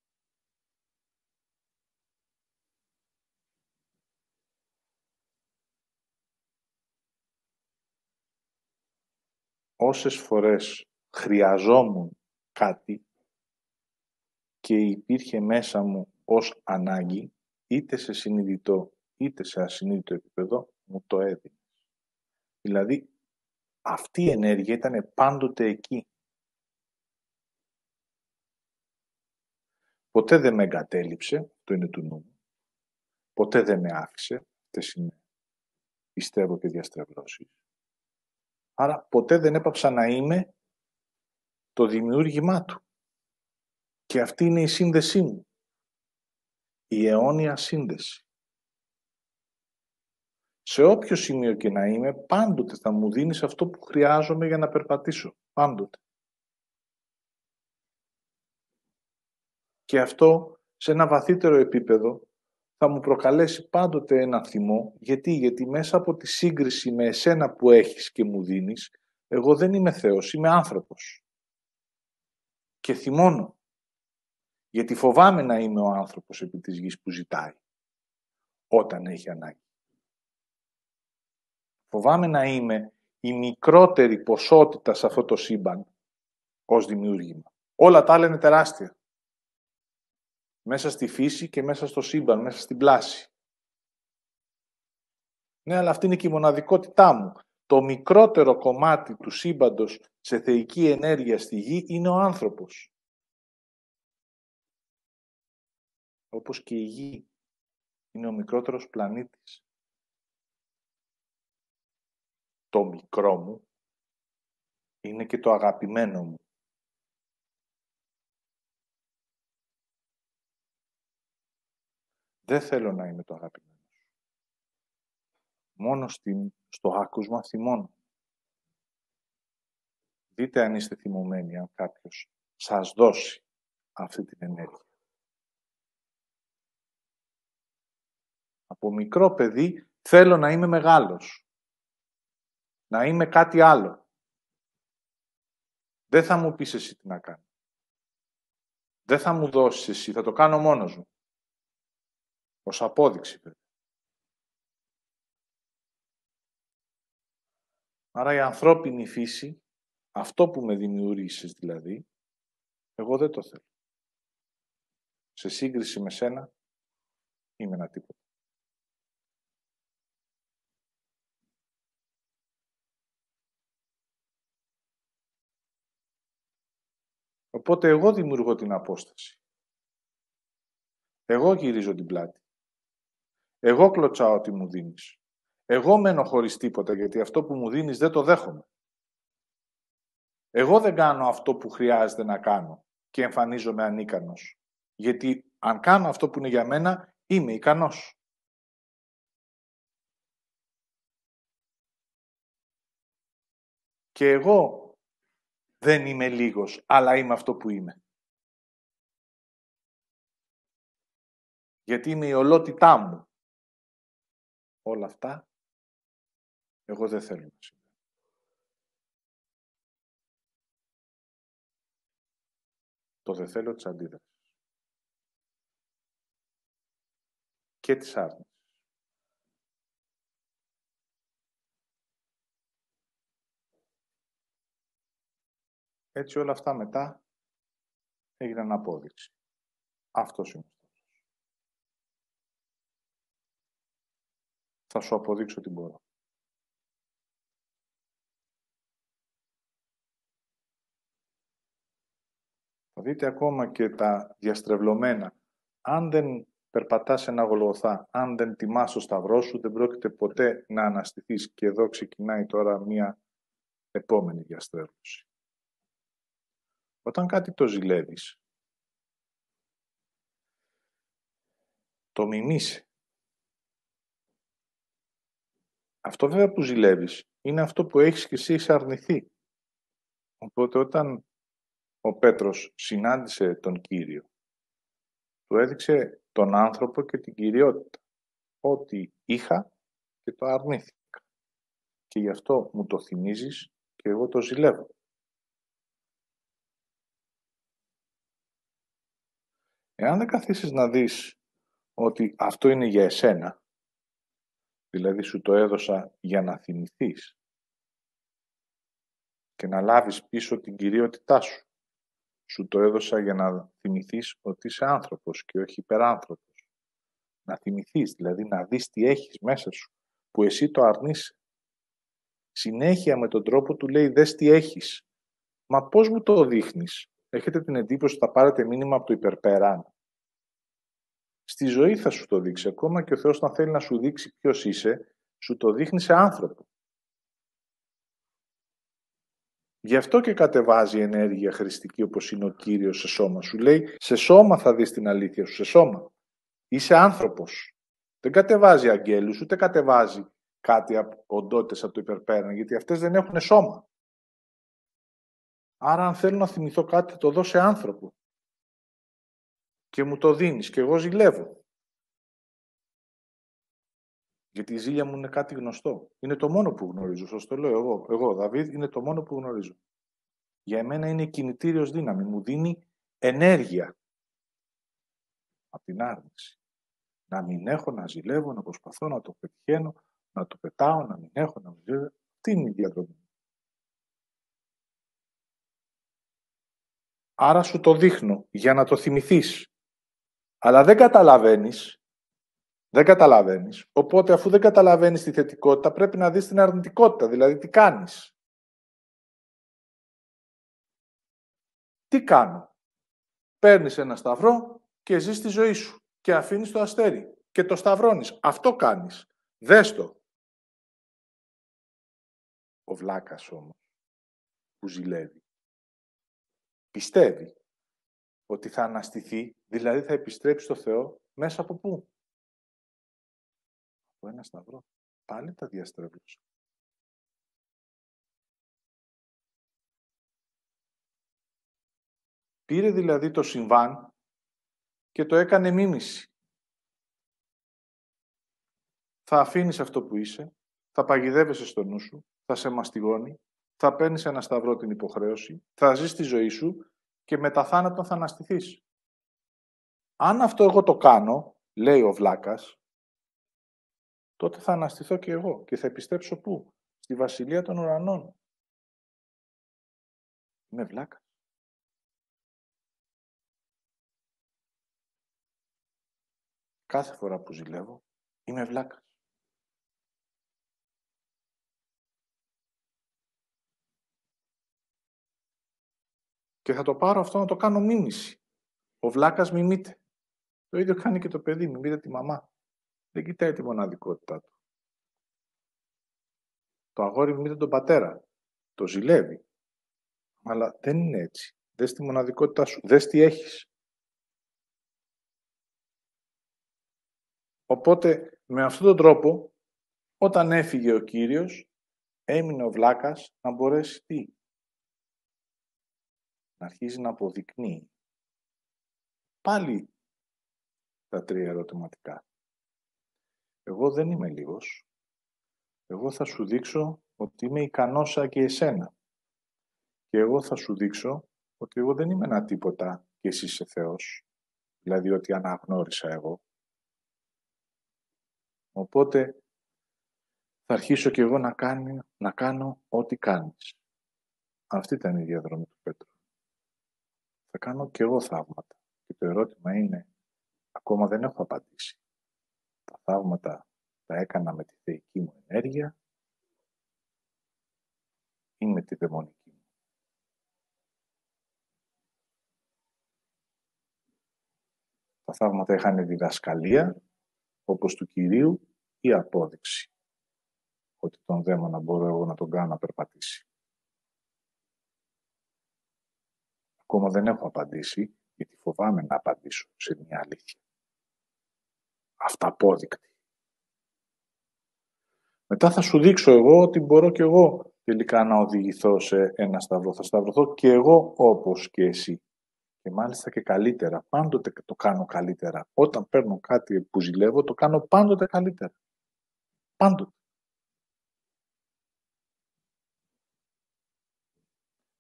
Όσες φορές χρειαζόμουν κάτι και υπήρχε μέσα μου ως ανάγκη, είτε σε συνειδητό είτε σε ασυνείδητο επίπεδο, μου το έδινε. Δηλαδή, αυτή η ενέργεια ήταν πάντοτε εκεί. Ποτέ δεν με εγκατέλειψε, το είναι του νου Ποτέ δεν με άφησε, αυτές είναι πιστεύω και διαστρεβλώσεις. Άρα ποτέ δεν έπαψα να είμαι το δημιούργημά του. Και αυτή είναι η σύνδεσή μου. Η αιώνια σύνδεση. Σε όποιο σημείο και να είμαι, πάντοτε θα μου δίνεις αυτό που χρειάζομαι για να περπατήσω. Πάντοτε. Και αυτό σε ένα βαθύτερο επίπεδο θα μου προκαλέσει πάντοτε ένα θυμό. Γιατί, γιατί μέσα από τη σύγκριση με εσένα που έχεις και μου δίνεις, εγώ δεν είμαι Θεός, είμαι άνθρωπος. Και θυμώνω. Γιατί φοβάμαι να είμαι ο άνθρωπος επί της γης που ζητάει, όταν έχει ανάγκη. Φοβάμαι να είμαι η μικρότερη ποσότητα σε αυτό το σύμπαν ως δημιούργημα. Όλα τα άλλα είναι τεράστια μέσα στη φύση και μέσα στο σύμπαν, μέσα στην πλάση. Ναι, αλλά αυτή είναι και η μοναδικότητά μου. Το μικρότερο κομμάτι του σύμπαντος σε θεϊκή ενέργεια στη γη είναι ο άνθρωπος. Όπως και η γη είναι ο μικρότερος πλανήτης. Το μικρό μου είναι και το αγαπημένο μου. Δεν θέλω να είμαι το αγαπημένο. Μόνος στην, στο άκουσμα θυμών. Δείτε αν είστε θυμωμένοι, αν κάποιος σας δώσει αυτή την ενέργεια. Από μικρό παιδί θέλω να είμαι μεγάλος. Να είμαι κάτι άλλο. Δεν θα μου πεις εσύ τι να κάνω. Δεν θα μου δώσεις εσύ, θα το κάνω μόνος μου. Ως απόδειξη, βέβαια. Άρα η ανθρώπινη φύση, αυτό που με δημιούργησες δηλαδή, εγώ δεν το θέλω. Σε σύγκριση με σένα, είμαι ένα τίποτα. Οπότε εγώ δημιουργώ την απόσταση. Εγώ γυρίζω την πλάτη. Εγώ κλωτσάω ό,τι μου δίνεις. Εγώ μένω χωρίς τίποτα, γιατί αυτό που μου δίνεις δεν το δέχομαι. Εγώ δεν κάνω αυτό που χρειάζεται να κάνω και εμφανίζομαι ανίκανος. Γιατί αν κάνω αυτό που είναι για μένα, είμαι ικανός. Και εγώ δεν είμαι λίγος, αλλά είμαι αυτό που είμαι. Γιατί είμαι η ολότητά μου. Όλα αυτά, εγώ δεν θέλω να συμβαίνουν. Το δεν θέλω της αντίδρασης. Και της άρνησης. Έτσι όλα αυτά μετά έγιναν απόδειξη. Αυτός είναι Θα σου αποδείξω τι μπορώ. Θα δείτε ακόμα και τα διαστρεβλωμένα. Αν δεν περπατάς ένα γολγοθά, αν δεν τιμάς το σταυρό σου, δεν πρόκειται ποτέ να αναστηθείς. Και εδώ ξεκινάει τώρα μία επόμενη διαστρέβλωση. Όταν κάτι το ζηλεύεις, το μιμήσει. Αυτό βέβαια που ζηλεύεις είναι αυτό που έχεις και εσύ είσαι αρνηθεί. Οπότε όταν ο Πέτρος συνάντησε τον Κύριο, του έδειξε τον άνθρωπο και την κυριότητα. Ό,τι είχα και το αρνήθηκα. Και γι' αυτό μου το θυμίζεις και εγώ το ζηλεύω. Εάν δεν καθίσεις να δεις ότι αυτό είναι για εσένα, δηλαδή σου το έδωσα για να θυμηθείς και να λάβεις πίσω την κυριότητά σου. Σου το έδωσα για να θυμηθείς ότι είσαι άνθρωπος και όχι υπεράνθρωπος. Να θυμηθείς, δηλαδή να δεις τι έχεις μέσα σου, που εσύ το αρνείσαι. Συνέχεια με τον τρόπο του λέει δες τι έχεις. Μα πώς μου το δείχνεις; Έχετε την εντύπωση ότι θα πάρετε μήνυμα από το υπερπέραν; Στη ζωή θα σου το δείξει. Ακόμα και ο Θεός να θέλει να σου δείξει ποιος είσαι, σου το δείχνει σε άνθρωπο. Γι' αυτό και κατεβάζει ενέργεια χρηστική όπως είναι ο Κύριος σε σώμα. Σου λέει, σε σώμα θα δεις την αλήθεια σου, σε σώμα. Είσαι άνθρωπος. Δεν κατεβάζει αγγέλους, ούτε κατεβάζει κάτι από οντότητες από το υπερπέραν, γιατί αυτές δεν έχουν σώμα. Άρα αν θέλω να θυμηθώ κάτι, το δω σε άνθρωπο. Και μου το δίνεις και εγώ ζηλεύω. Γιατί η ζήλια μου είναι κάτι γνωστό. Είναι το μόνο που γνωρίζω. Σας το λέω εγώ. Εγώ, Δαβίδ, είναι το μόνο που γνωρίζω. Για εμένα είναι κινητήριος δύναμη. Μου δίνει ενέργεια. Από την άρνηση. Να μην έχω, να ζηλεύω, να προσπαθώ να το πετυχαίνω, να το πετάω, να μην έχω, να μην ζηλεύω. Τι είναι η διαδρομή. Άρα σου το δείχνω για να το θυμηθείς. Αλλά δεν καταλαβαίνεις. Δεν καταλαβαίνεις. Οπότε αφού δεν καταλαβαίνεις τη θετικότητα πρέπει να δεις την αρνητικότητα. Δηλαδή τι κάνεις. Τι κάνω. Παίρνεις ένα σταυρό και ζεις τη ζωή σου. Και αφήνεις το αστέρι. Και το σταυρώνεις. Αυτό κάνεις. Δες το. Ο βλάκας όμως που ζηλεύει πιστεύει ότι θα αναστηθεί, δηλαδή θα επιστρέψει στο Θεό μέσα από πού; Από ένα σταυρό. Πάλι τα διαστρέβλωσα. Πήρε δηλαδή το συμβάν και το έκανε μίμηση. Θα αφήνεις αυτό που είσαι, θα παγιδεύεσαι στο νου σου, θα σε μαστιγώνει, θα παίρνεις ένα σταυρό την υποχρέωση, θα ζεις τη ζωή σου και μετά θάνατον θα αναστηθείς. Αν αυτό εγώ το κάνω, λέει ο Βλάκας, τότε θα αναστηθώ και εγώ και θα επιστρέψω πού, στη Βασιλεία των Ουρανών. Είμαι Βλάκας. Κάθε φορά που ζηλεύω, είμαι βλάκας. Και θα το πάρω αυτό να το κάνω μίμηση. Ο βλάκας μιμείται. Το ίδιο κάνει και το παιδί, μιμείται τη μαμά. Δεν κοιτάει τη μοναδικότητά του. Το αγόρι μιμείται τον πατέρα. Το ζηλεύει. Αλλά δεν είναι έτσι. Δες τη μοναδικότητά σου. Δες τι έχεις. Οπότε, με αυτόν τον τρόπο, όταν έφυγε ο Κύριος, έμεινε ο Βλάκας να μπορέσει τι. Να αρχίζει να αποδεικνύει. Πάλι τα τρία ερωτηματικά. Εγώ δεν είμαι λίγος. Εγώ θα σου δείξω ότι είμαι ικανός σαν και εσένα. Και εγώ θα σου δείξω ότι εγώ δεν είμαι ένα τίποτα και εσύ είσαι Θεός. Δηλαδή ότι αναγνώρισα εγώ. Οπότε θα αρχίσω και εγώ να, κάνει, να κάνω ό,τι κάνεις. Αυτή ήταν η διαδρομή του Πέτρου. Θα κάνω και εγώ θαύματα. Και το ερώτημα είναι, ακόμα δεν έχω απαντήσει. Τα θαύματα τα έκανα με τη θεϊκή μου ενέργεια ή με τη δαιμονική μου. Τα θαύματα είχαν διδασκαλία, όπως του Κυρίου, ή απόδειξη ότι τον δαίμονα μπορώ εγώ να τον κάνω να περπατήσει. Ακόμα δεν έχω απαντήσει, γιατί φοβάμαι να απαντήσω σε μια αλήθεια. Αυταπόδεικτη. Μετά θα σου δείξω εγώ ότι μπορώ και εγώ τελικά να οδηγηθώ σε ένα σταυρό. Θα σταυρωθώ και εγώ όπως και εσύ. Και μάλιστα και καλύτερα. Πάντοτε το κάνω καλύτερα. Όταν παίρνω κάτι που ζηλεύω, το κάνω πάντοτε καλύτερα. Πάντοτε.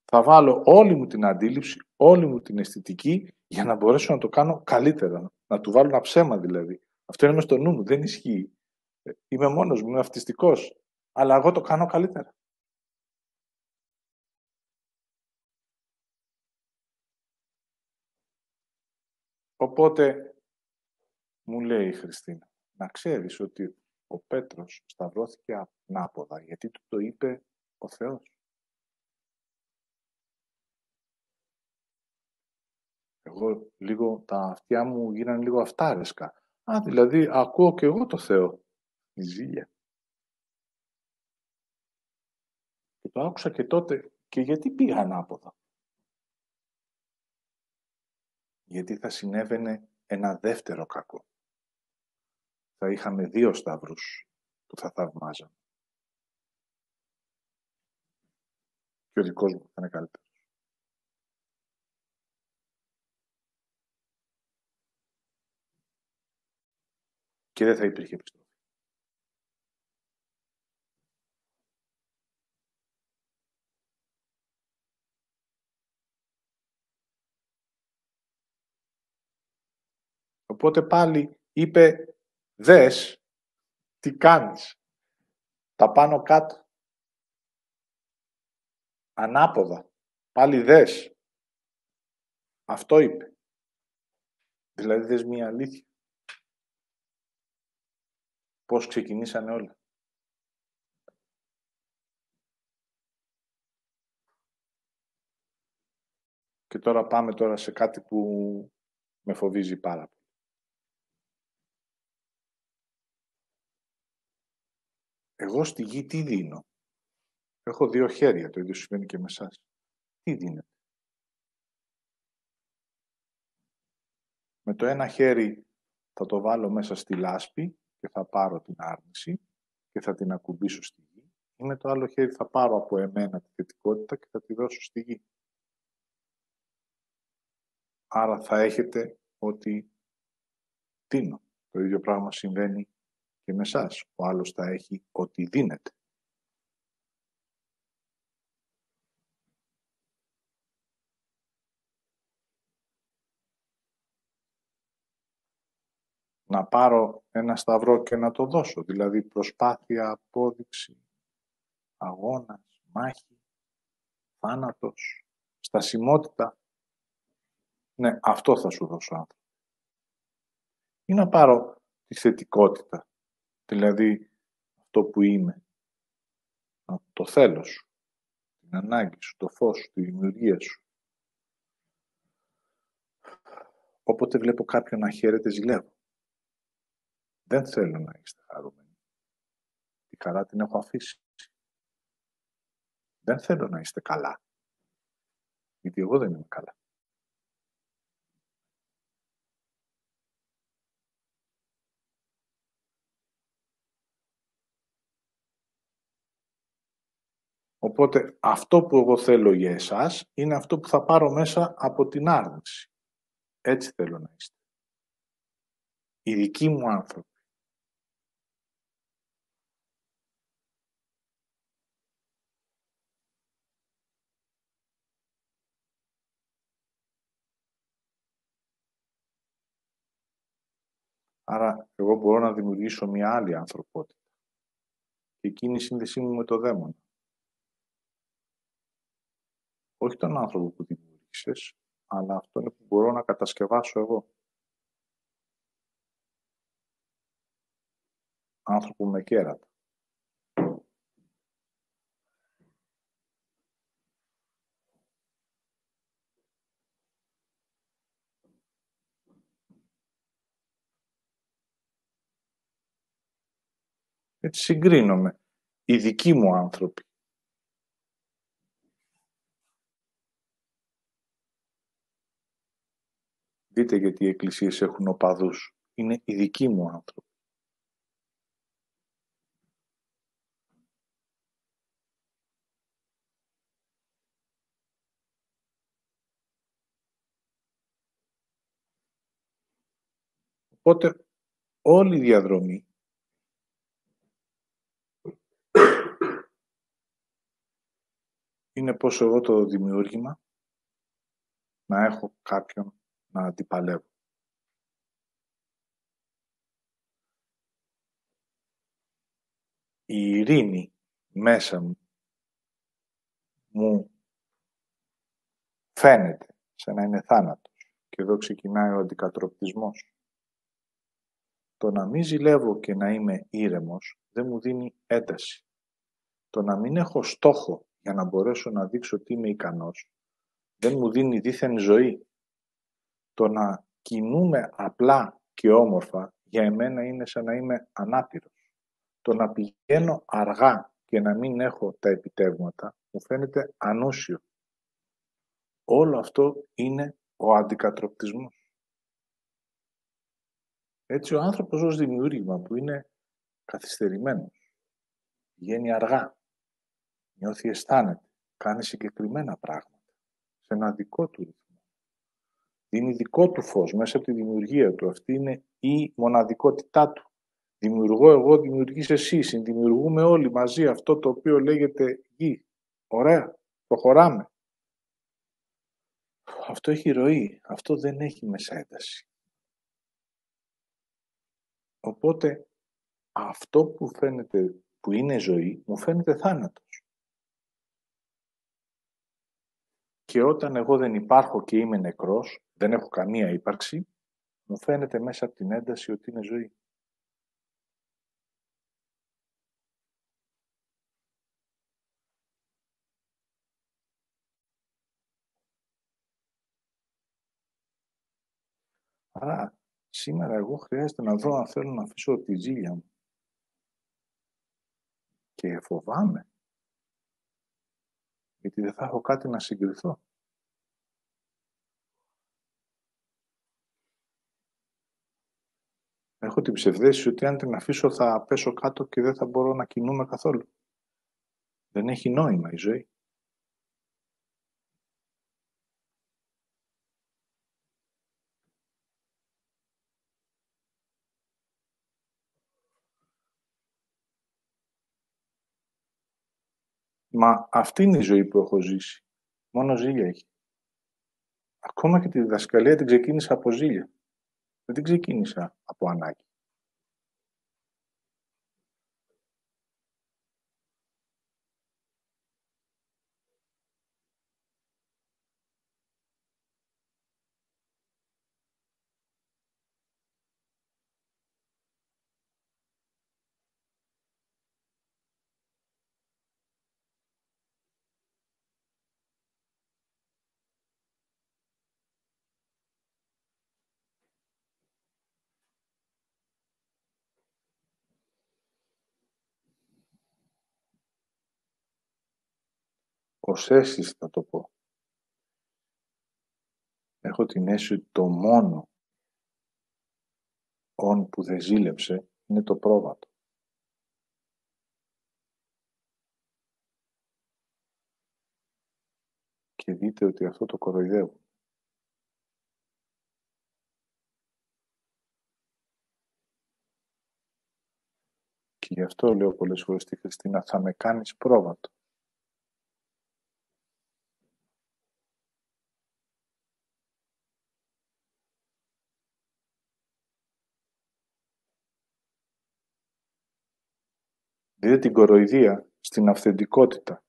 Θα βάλω όλη μου την αντίληψη, όλη μου την αισθητική για να μπορέσω να το κάνω καλύτερα. Να του βάλω ένα ψέμα δηλαδή. Αυτό είναι μες στο νου μου, δεν ισχύει. Ε, είμαι μόνος μου, είμαι αυτιστικός. Αλλά εγώ το κάνω καλύτερα. Οπότε μου λέει η Χριστίνα, να ξέρεις ότι ο Πέτρος σταυρώθηκε ανάποδα, γιατί του το είπε ο Θεός. Εγώ λίγο, τα αυτιά μου γίνανε λίγο αυτάρεσκα. Α, δηλαδή ακούω και εγώ το Θεό. Η ζήλια. Και το άκουσα και τότε. Και γιατί πήγα ανάποδα; Γιατί θα συνέβαινε ένα δεύτερο κακό θα είχαμε δύο σταύρους που θα θαυμάζαμε. Και ο δικός μου θα είναι καλύτερος. Και δεν θα υπήρχε επιστροφή. Οπότε πάλι είπε Δες τι κάνεις. Τα πάνω κάτω. Ανάποδα. Πάλι δες. Αυτό είπε. Δηλαδή δες μία αλήθεια. Πώς ξεκινήσανε όλα. Και τώρα πάμε τώρα σε κάτι που με φοβίζει πάρα πολύ. Εγώ στη γη τι δίνω; Έχω δύο χέρια, το ίδιο συμβαίνει και με εσάς. Τι δίνετε; Με το ένα χέρι θα το βάλω μέσα στη λάσπη και θα πάρω την άρνηση και θα την ακουμπήσω στη γη. Ή με το άλλο χέρι θα πάρω από εμένα τη θετικότητα και θα τη δώσω στη γη. Άρα θα έχετε ότι δίνω. Το ίδιο πράγμα συμβαίνει και με εσάς. Ο άλλος θα έχει ό,τι δίνεται. Να πάρω ένα σταυρό και να το δώσω. Δηλαδή προσπάθεια, απόδειξη, αγώνας, μάχη, θάνατος, στασιμότητα. Ναι, αυτό θα σου δώσω άνθρωπο. Ή να πάρω τη θετικότητα, δηλαδή αυτό που είμαι, το θέλω σου, την ανάγκη σου, το φως σου, τη δημιουργία σου. Όποτε βλέπω κάποιον να χαίρεται, ζηλεύω. Δεν θέλω να είστε χαρούμενοι. Τη χαρά την έχω αφήσει. Δεν θέλω να είστε καλά. Γιατί εγώ δεν είμαι καλά. Οπότε αυτό που εγώ θέλω για εσάς είναι αυτό που θα πάρω μέσα από την άρνηση. Έτσι θέλω να είστε. Οι δικοί μου άνθρωποι. Άρα, εγώ μπορώ να δημιουργήσω μια άλλη ανθρωπότητα. Και εκείνη η σύνδεσή μου με το δαίμονα. Όχι τον άνθρωπο που δημιούργησες, αλλά αυτό είναι που μπορώ να κατασκευάσω εγώ. Άνθρωπο με κέρατα. Έτσι συγκρίνομαι. Οι δικοί μου άνθρωποι. Δείτε γιατί οι εκκλησίες έχουν οπαδούς. Είναι οι δικοί μου άνθρωποι. Οπότε όλη η διαδρομή είναι πως εγώ το δημιούργημα να έχω κάποιον να αντιπαλεύω. Η ειρήνη μέσα μου μου φαίνεται σε να είναι θάνατος και εδώ ξεκινάει ο αντικατροπτισμός. Το να μην ζηλεύω και να είμαι ήρεμος δεν μου δίνει ένταση. Το να μην έχω στόχο για να μπορέσω να δείξω ότι είμαι ικανός δεν μου δίνει δίθεν ζωή. Το να κινούμε απλά και όμορφα για εμένα είναι σαν να είμαι ανάπηρος. Το να πηγαίνω αργά και να μην έχω τα επιτεύγματα μου φαίνεται ανούσιο. Όλο αυτό είναι ο αντικατροπτισμός. Έτσι ο άνθρωπος ως δημιούργημα που είναι καθυστερημένος, βγαίνει αργά, νιώθει αισθάνεται, κάνει συγκεκριμένα πράγματα, σε ένα δικό του ρυθμό δίνει δικό του φως μέσα από τη δημιουργία του. Αυτή είναι η μοναδικότητά του. Δημιουργώ εγώ, δημιουργείς εσύ. Συνδημιουργούμε όλοι μαζί αυτό το οποίο λέγεται γη. Ωραία. Προχωράμε. Αυτό έχει ροή. Αυτό δεν έχει μέσα ένταση. Οπότε αυτό που φαίνεται που είναι ζωή, μου φαίνεται θάνατος. Και όταν εγώ δεν υπάρχω και είμαι νεκρός, δεν έχω καμία ύπαρξη, μου φαίνεται μέσα από την ένταση ότι είναι ζωή. Άρα σήμερα εγώ χρειάζεται να δω αν θέλω να αφήσω τη ζήλια μου. Και φοβάμαι. Γιατί δεν θα έχω κάτι να συγκριθώ. Έχω την ψευδέστηση ότι αν την αφήσω θα πέσω κάτω και δεν θα μπορώ να κινούμε καθόλου. Δεν έχει νόημα η ζωή. Μα αυτή είναι η ζωή που έχω ζήσει. Μόνο ζήλια έχει. Ακόμα και τη διδασκαλία την ξεκίνησα από ζήλια. Δεν την ξεκίνησα από ανάγκη. Ως αίσθηση θα το πω. Έχω την αίσθηση ότι το μόνο όν που δεν ζήλεψε είναι το πρόβατο. Και δείτε ότι αυτό το κοροϊδεύουν. Και γι' αυτό λέω πολλές φορές στη Χριστίνα, θα με κάνεις πρόβατο. Δείτε την κοροϊδία στην αυθεντικότητα.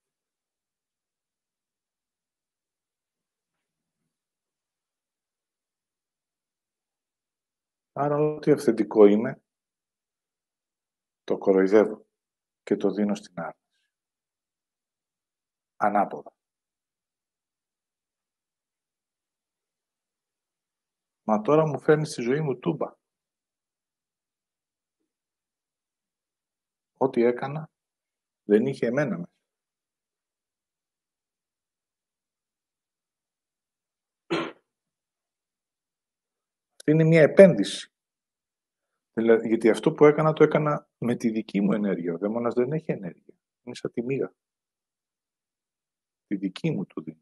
Άρα ό,τι αυθεντικό είμαι, το κοροϊδεύω και το δίνω στην άρνηση. Ανάποδα. Μα τώρα μου φέρνεις στη ζωή μου τούμπα. Ό,τι έκανα δεν είχε εμένα μέσα. Αυτή είναι μια επένδυση. Δηλαδή, γιατί αυτό που έκανα το έκανα με τη δική μου ενέργεια. Ο δαίμονας δεν έχει ενέργεια. Είναι σαν τη μοίρα. Τη δική μου του δίνω.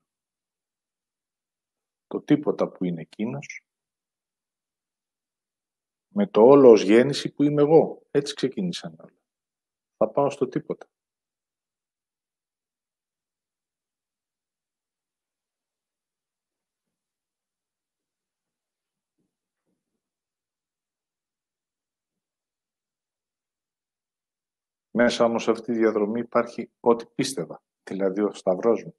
Το τίποτα που είναι εκείνος, με το όλο ως γέννηση που είμαι εγώ. Έτσι ξεκίνησαν όλα θα πάω στο τίποτα. Μέσα όμως σε αυτή τη διαδρομή υπάρχει ό,τι πίστευα, δηλαδή ο Σταυρός μου.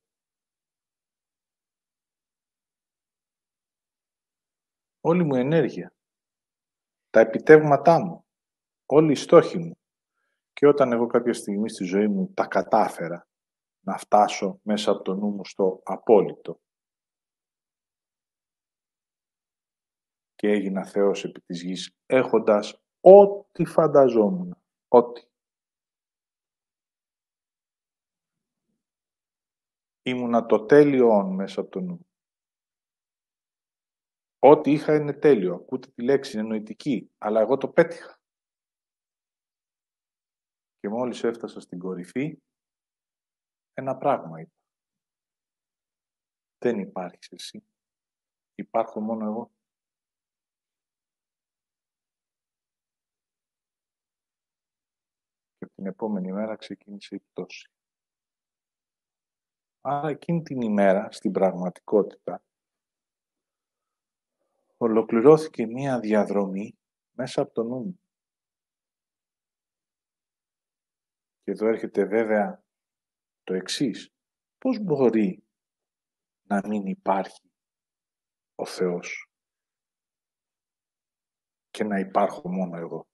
Όλη μου ενέργεια, τα επιτεύγματά μου, όλοι οι στόχοι μου, και όταν εγώ κάποια στιγμή στη ζωή μου τα κατάφερα να φτάσω μέσα από το νου μου στο απόλυτο και έγινα Θεός επί της γης, έχοντας ό,τι φανταζόμουν, ό,τι. Ήμουνα το τέλειο μέσα από το νου. Ό,τι είχα είναι τέλειο. Ακούτε τη λέξη, είναι νοητική, αλλά εγώ το πέτυχα. Και μόλις έφτασα στην κορυφή, ένα πράγμα είπα. Δεν υπάρχεις εσύ. Υπάρχω μόνο εγώ. Και την επόμενη μέρα ξεκίνησε η πτώση. Άρα εκείνη την ημέρα, στην πραγματικότητα, ολοκληρώθηκε μία διαδρομή μέσα από το νου μου. Και εδώ έρχεται βέβαια το εξής. Πώς μπορεί να μην υπάρχει ο Θεός και να υπάρχω μόνο εγώ;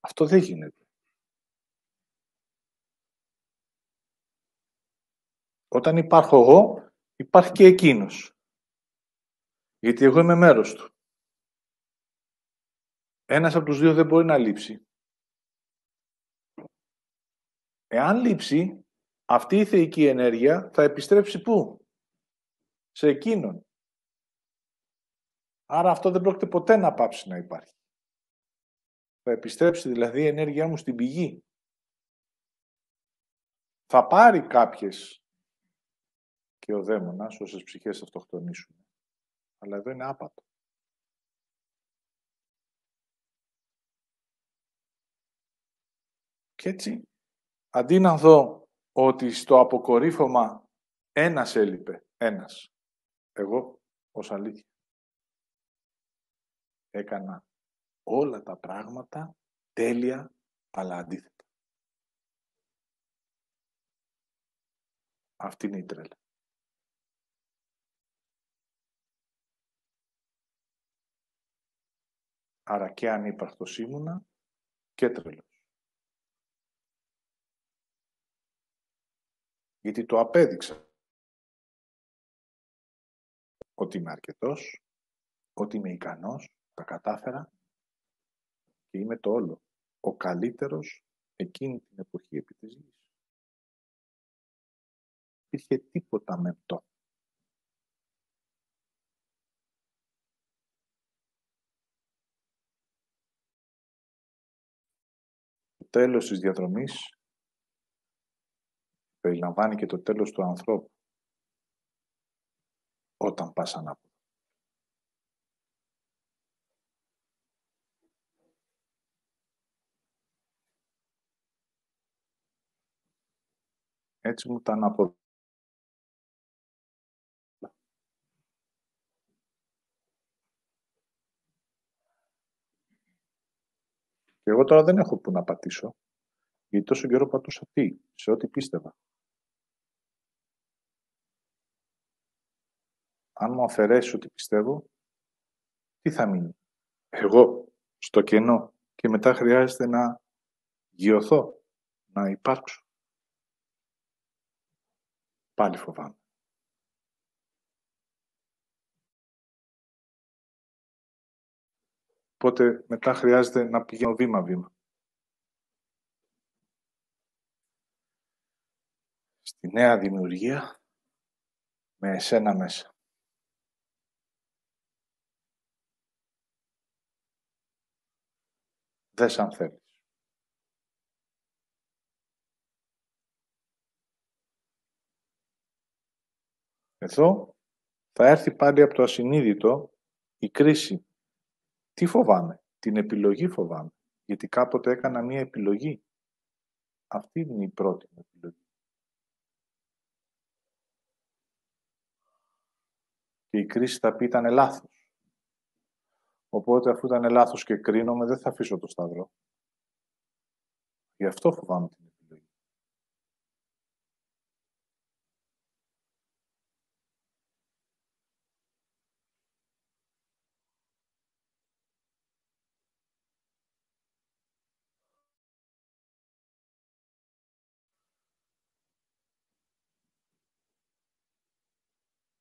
Αυτό δεν γίνεται. Όταν υπάρχω εγώ, υπάρχει και εκείνος. Γιατί εγώ είμαι μέρος του. Ένας από τους δύο δεν μπορεί να λείψει. Εάν λείψει, αυτή η θεϊκή ενέργεια θα επιστρέψει πού; Σε εκείνον. Άρα αυτό δεν πρόκειται ποτέ να πάψει να υπάρχει. Θα επιστρέψει δηλαδή η ενέργειά μου στην πηγή. Θα πάρει κάποιες και ο δαίμονας όσες ψυχές αυτοκτονήσουν. Αλλά εδώ είναι άπατο. Και έτσι αντί να δω ότι στο αποκορύφωμα ένας έλειπε, ένας, εγώ ως αλήθεια. έκανα όλα τα πράγματα τέλεια, αλλά αντίθετα. Αυτή είναι η τρέλα. Άρα και ανύπαρκτος ήμουνα και τρελός. Γιατί το απέδειξα ότι είμαι αρκετός, ότι είμαι ικανός, τα κατάφερα και είμαι το όλο. Ο καλύτερος εκείνη την εποχή επί της γης. Υπήρχε τίποτα με το. Το τέλος της διαδρομής περιλαμβάνει και το τέλος του ανθρώπου όταν πας ανάποδα. Έτσι μου τα αναποδά. Και εγώ τώρα δεν έχω που να πατήσω, γιατί τόσο καιρό πατούσα τι, σε ό,τι πίστευα. Αν μου αφαιρέσεις ό,τι πιστεύω, τι θα μείνει; Εγώ, στο κενό. Και μετά χρειάζεται να γιωθώ, να υπάρξω. Πάλι φοβάμαι. Οπότε μετά χρειάζεται να πηγαίνω βήμα-βήμα. Στη νέα δημιουργία με εσένα μέσα. Δες αν θέλεις. Εδώ θα έρθει πάλι από το ασυνείδητο η κρίση. Τι φοβάμαι; Την επιλογή φοβάμαι. Γιατί κάποτε έκανα μία επιλογή. Αυτή είναι η πρώτη μου επιλογή. Και η κρίση θα πει ήταν λάθος. Οπότε αφού ήταν λάθος και κρίνομαι δεν θα αφήσω το σταυρό. Γι' αυτό φοβάμαι την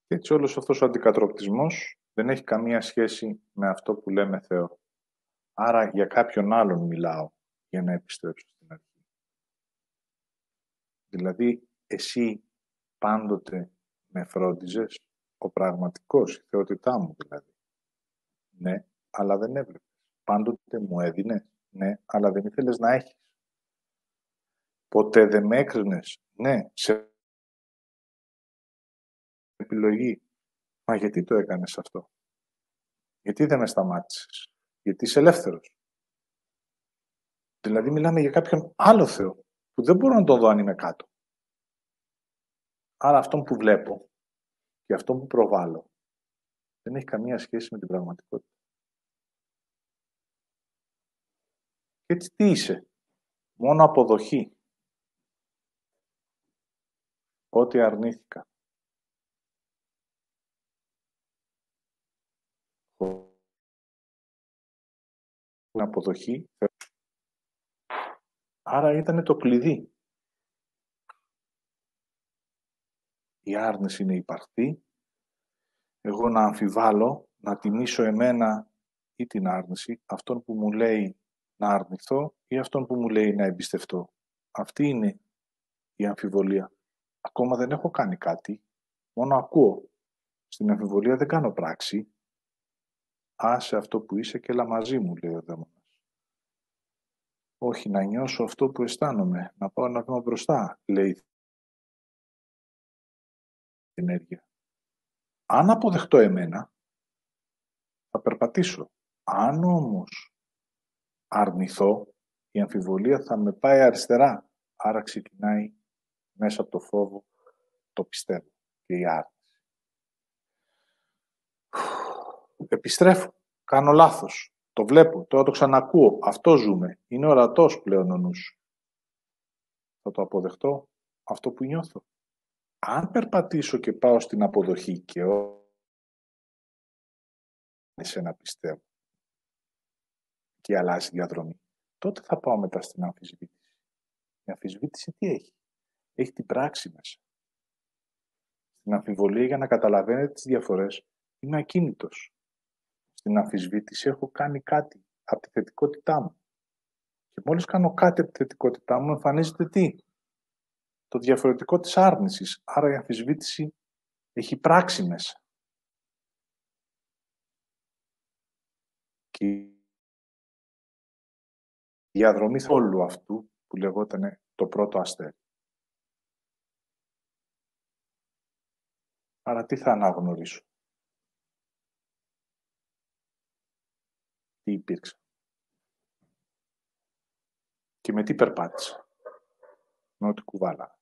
Και έτσι όλος αυτός ο αντικατροπτισμός δεν έχει καμία σχέση με αυτό που λέμε Θεό. Άρα για κάποιον άλλον μιλάω για να επιστρέψω στην αρχή. Δηλαδή, εσύ πάντοτε με φρόντιζες, ο πραγματικός, η θεότητά μου δηλαδή. Ναι, αλλά δεν έβλεπες. Πάντοτε μου έδινες, ναι, αλλά δεν ήθελες να έχεις. Ποτέ δεν με έκρινες, ναι, σε επιλογή. Μα γιατί το έκανες αυτό; Γιατί δεν με σταμάτησες; Γιατί είσαι ελεύθερος; Δηλαδή μιλάμε για κάποιον άλλο Θεό που δεν μπορώ να το δω αν είμαι κάτω. Άρα αυτό που βλέπω και αυτό που προβάλλω δεν έχει καμία σχέση με την πραγματικότητα. Και έτσι τι είσαι; Μόνο αποδοχή. Ό,τι αρνήθηκα. Αποδοχή. Άρα ήταν το κλειδί. Η άρνηση είναι υπαρκτή. Εγώ να αμφιβάλλω, να τιμήσω εμένα ή την άρνηση, αυτόν που μου λέει να αρνηθώ ή αυτόν που μου λέει να εμπιστευτώ. Αυτή είναι η αμφιβολία. Ακόμα δεν έχω κάνει κάτι, μόνο ακούω. Στην αμφιβολία δεν κάνω πράξη, Άσε αυτό που είσαι και έλα μαζί μου, λέει ο δαίμονας. Όχι, να νιώσω αυτό που αισθάνομαι, να πάω ένα βήμα μπροστά, λέει η ενέργεια. Αν αποδεχτώ εμένα, θα περπατήσω. Αν όμως αρνηθώ, η αμφιβολία θα με πάει αριστερά. Άρα ξεκινάει μέσα από το φόβο το πιστεύω και η άρνηση. Επιστρέφω. Κάνω λάθος. Το βλέπω. Τώρα το ξανακούω. Αυτό ζούμε. Είναι ορατός πλέον ο νους. Θα το αποδεχτώ αυτό που νιώθω. Αν περπατήσω και πάω στην αποδοχή και σε να πιστεύω και αλλάζει διαδρομή, τότε θα πάω μετά στην αμφισβήτηση. Η αμφισβήτηση τι έχει; Έχει την πράξη μέσα. Στην αμφιβολία για να καταλαβαίνετε τις διαφορές είμαι ακίνητος. Στην αμφισβήτηση έχω κάνει κάτι από τη θετικότητά μου. Και μόλις κάνω κάτι από τη θετικότητά μου εμφανίζεται τι; Το διαφορετικό της άρνησης. Άρα η αμφισβήτηση έχει πράξη μέσα. Και η διαδρομή όλου αυτού που λεγόταν το πρώτο αστέρι. Άρα τι θα αναγνωρίσω; Τι υπήρξε. Και με τι περπάτησα. Με ό,τι κουβάλα.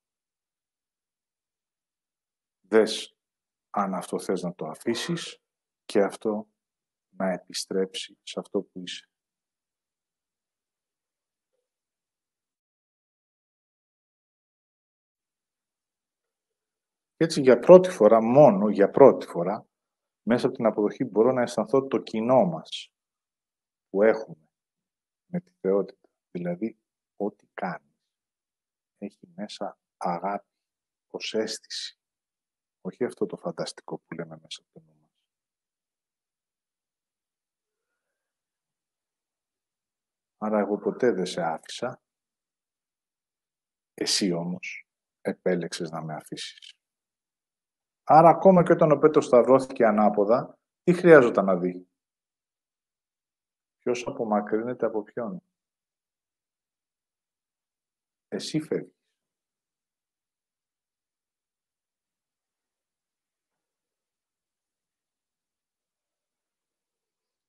Δες αν αυτό θες να το αφήσεις και αυτό να επιστρέψει σε αυτό που είσαι. Έτσι για πρώτη φορά, μόνο για πρώτη φορά, μέσα από την αποδοχή μπορώ να αισθανθώ το κοινό μας που έχουμε με τη θεότητα. Δηλαδή, ό,τι κάνεις έχει μέσα αγάπη, ως αίσθηση. Όχι αυτό το φανταστικό που λέμε μέσα από το νου μας. Άρα εγώ ποτέ δεν σε άφησα. Εσύ όμως επέλεξες να με αφήσεις. Άρα ακόμα και όταν ο Πέτρος σταυρώθηκε ανάποδα, τι χρειάζονταν να δει; Ποιος απομακρύνεται από ποιον; Εσύ φεύγεις.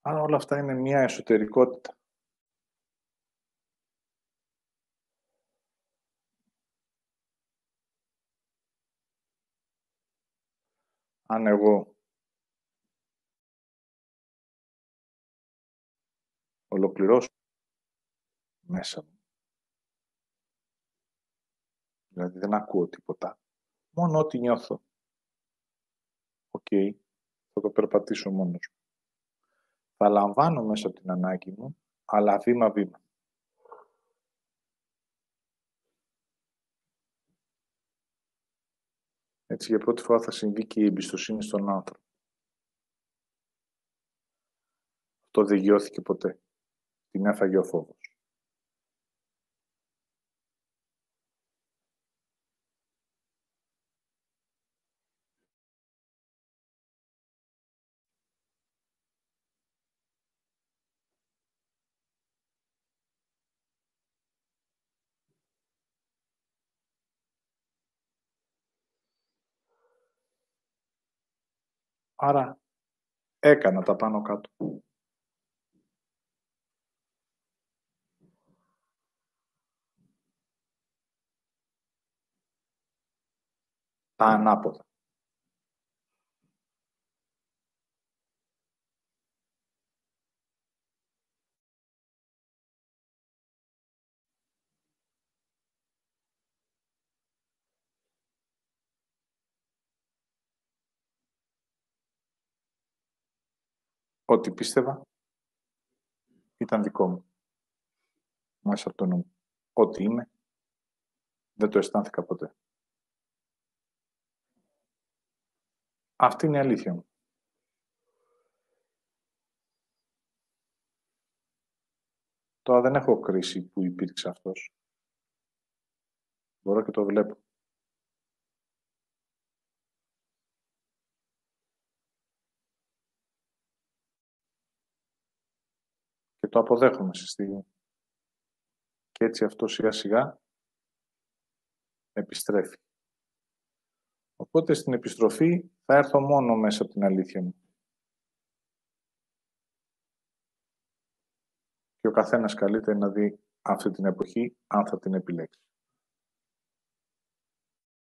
Άρα όλα αυτά είναι μια εσωτερικότητα. αν εγώ ολοκληρώσω μέσα μου. Δηλαδή δεν ακούω τίποτα. Μόνο ό,τι νιώθω. Οκ, θα το περπατήσω μόνος μου. Θα λαμβάνω μέσα από την ανάγκη μου, αλλά βήμα-βήμα. Έτσι για πρώτη φορά θα συμβεί και η εμπιστοσύνη στον άνθρωπο. Αυτό δεν γιώθηκε ποτέ. Την έφαγε ο φόβος. Άρα έκανα τα πάνω κάτω. Τα ανάποδα. Ό,τι πίστευα ήταν δικό μου. Μέσα από το νου Ό,τι είμαι, δεν το αισθάνθηκα ποτέ. Αυτή είναι η αλήθεια μου. Τώρα δεν έχω κρίση που υπήρξε αυτός. Μπορώ και το βλέπω. και το αποδέχομαι στη στιγμή. Και έτσι αυτό σιγά σιγά επιστρέφει. Οπότε στην επιστροφή θα έρθω μόνο μέσα από την αλήθεια μου. Και ο καθένας καλείται να δει αυτή την εποχή αν θα την επιλέξει.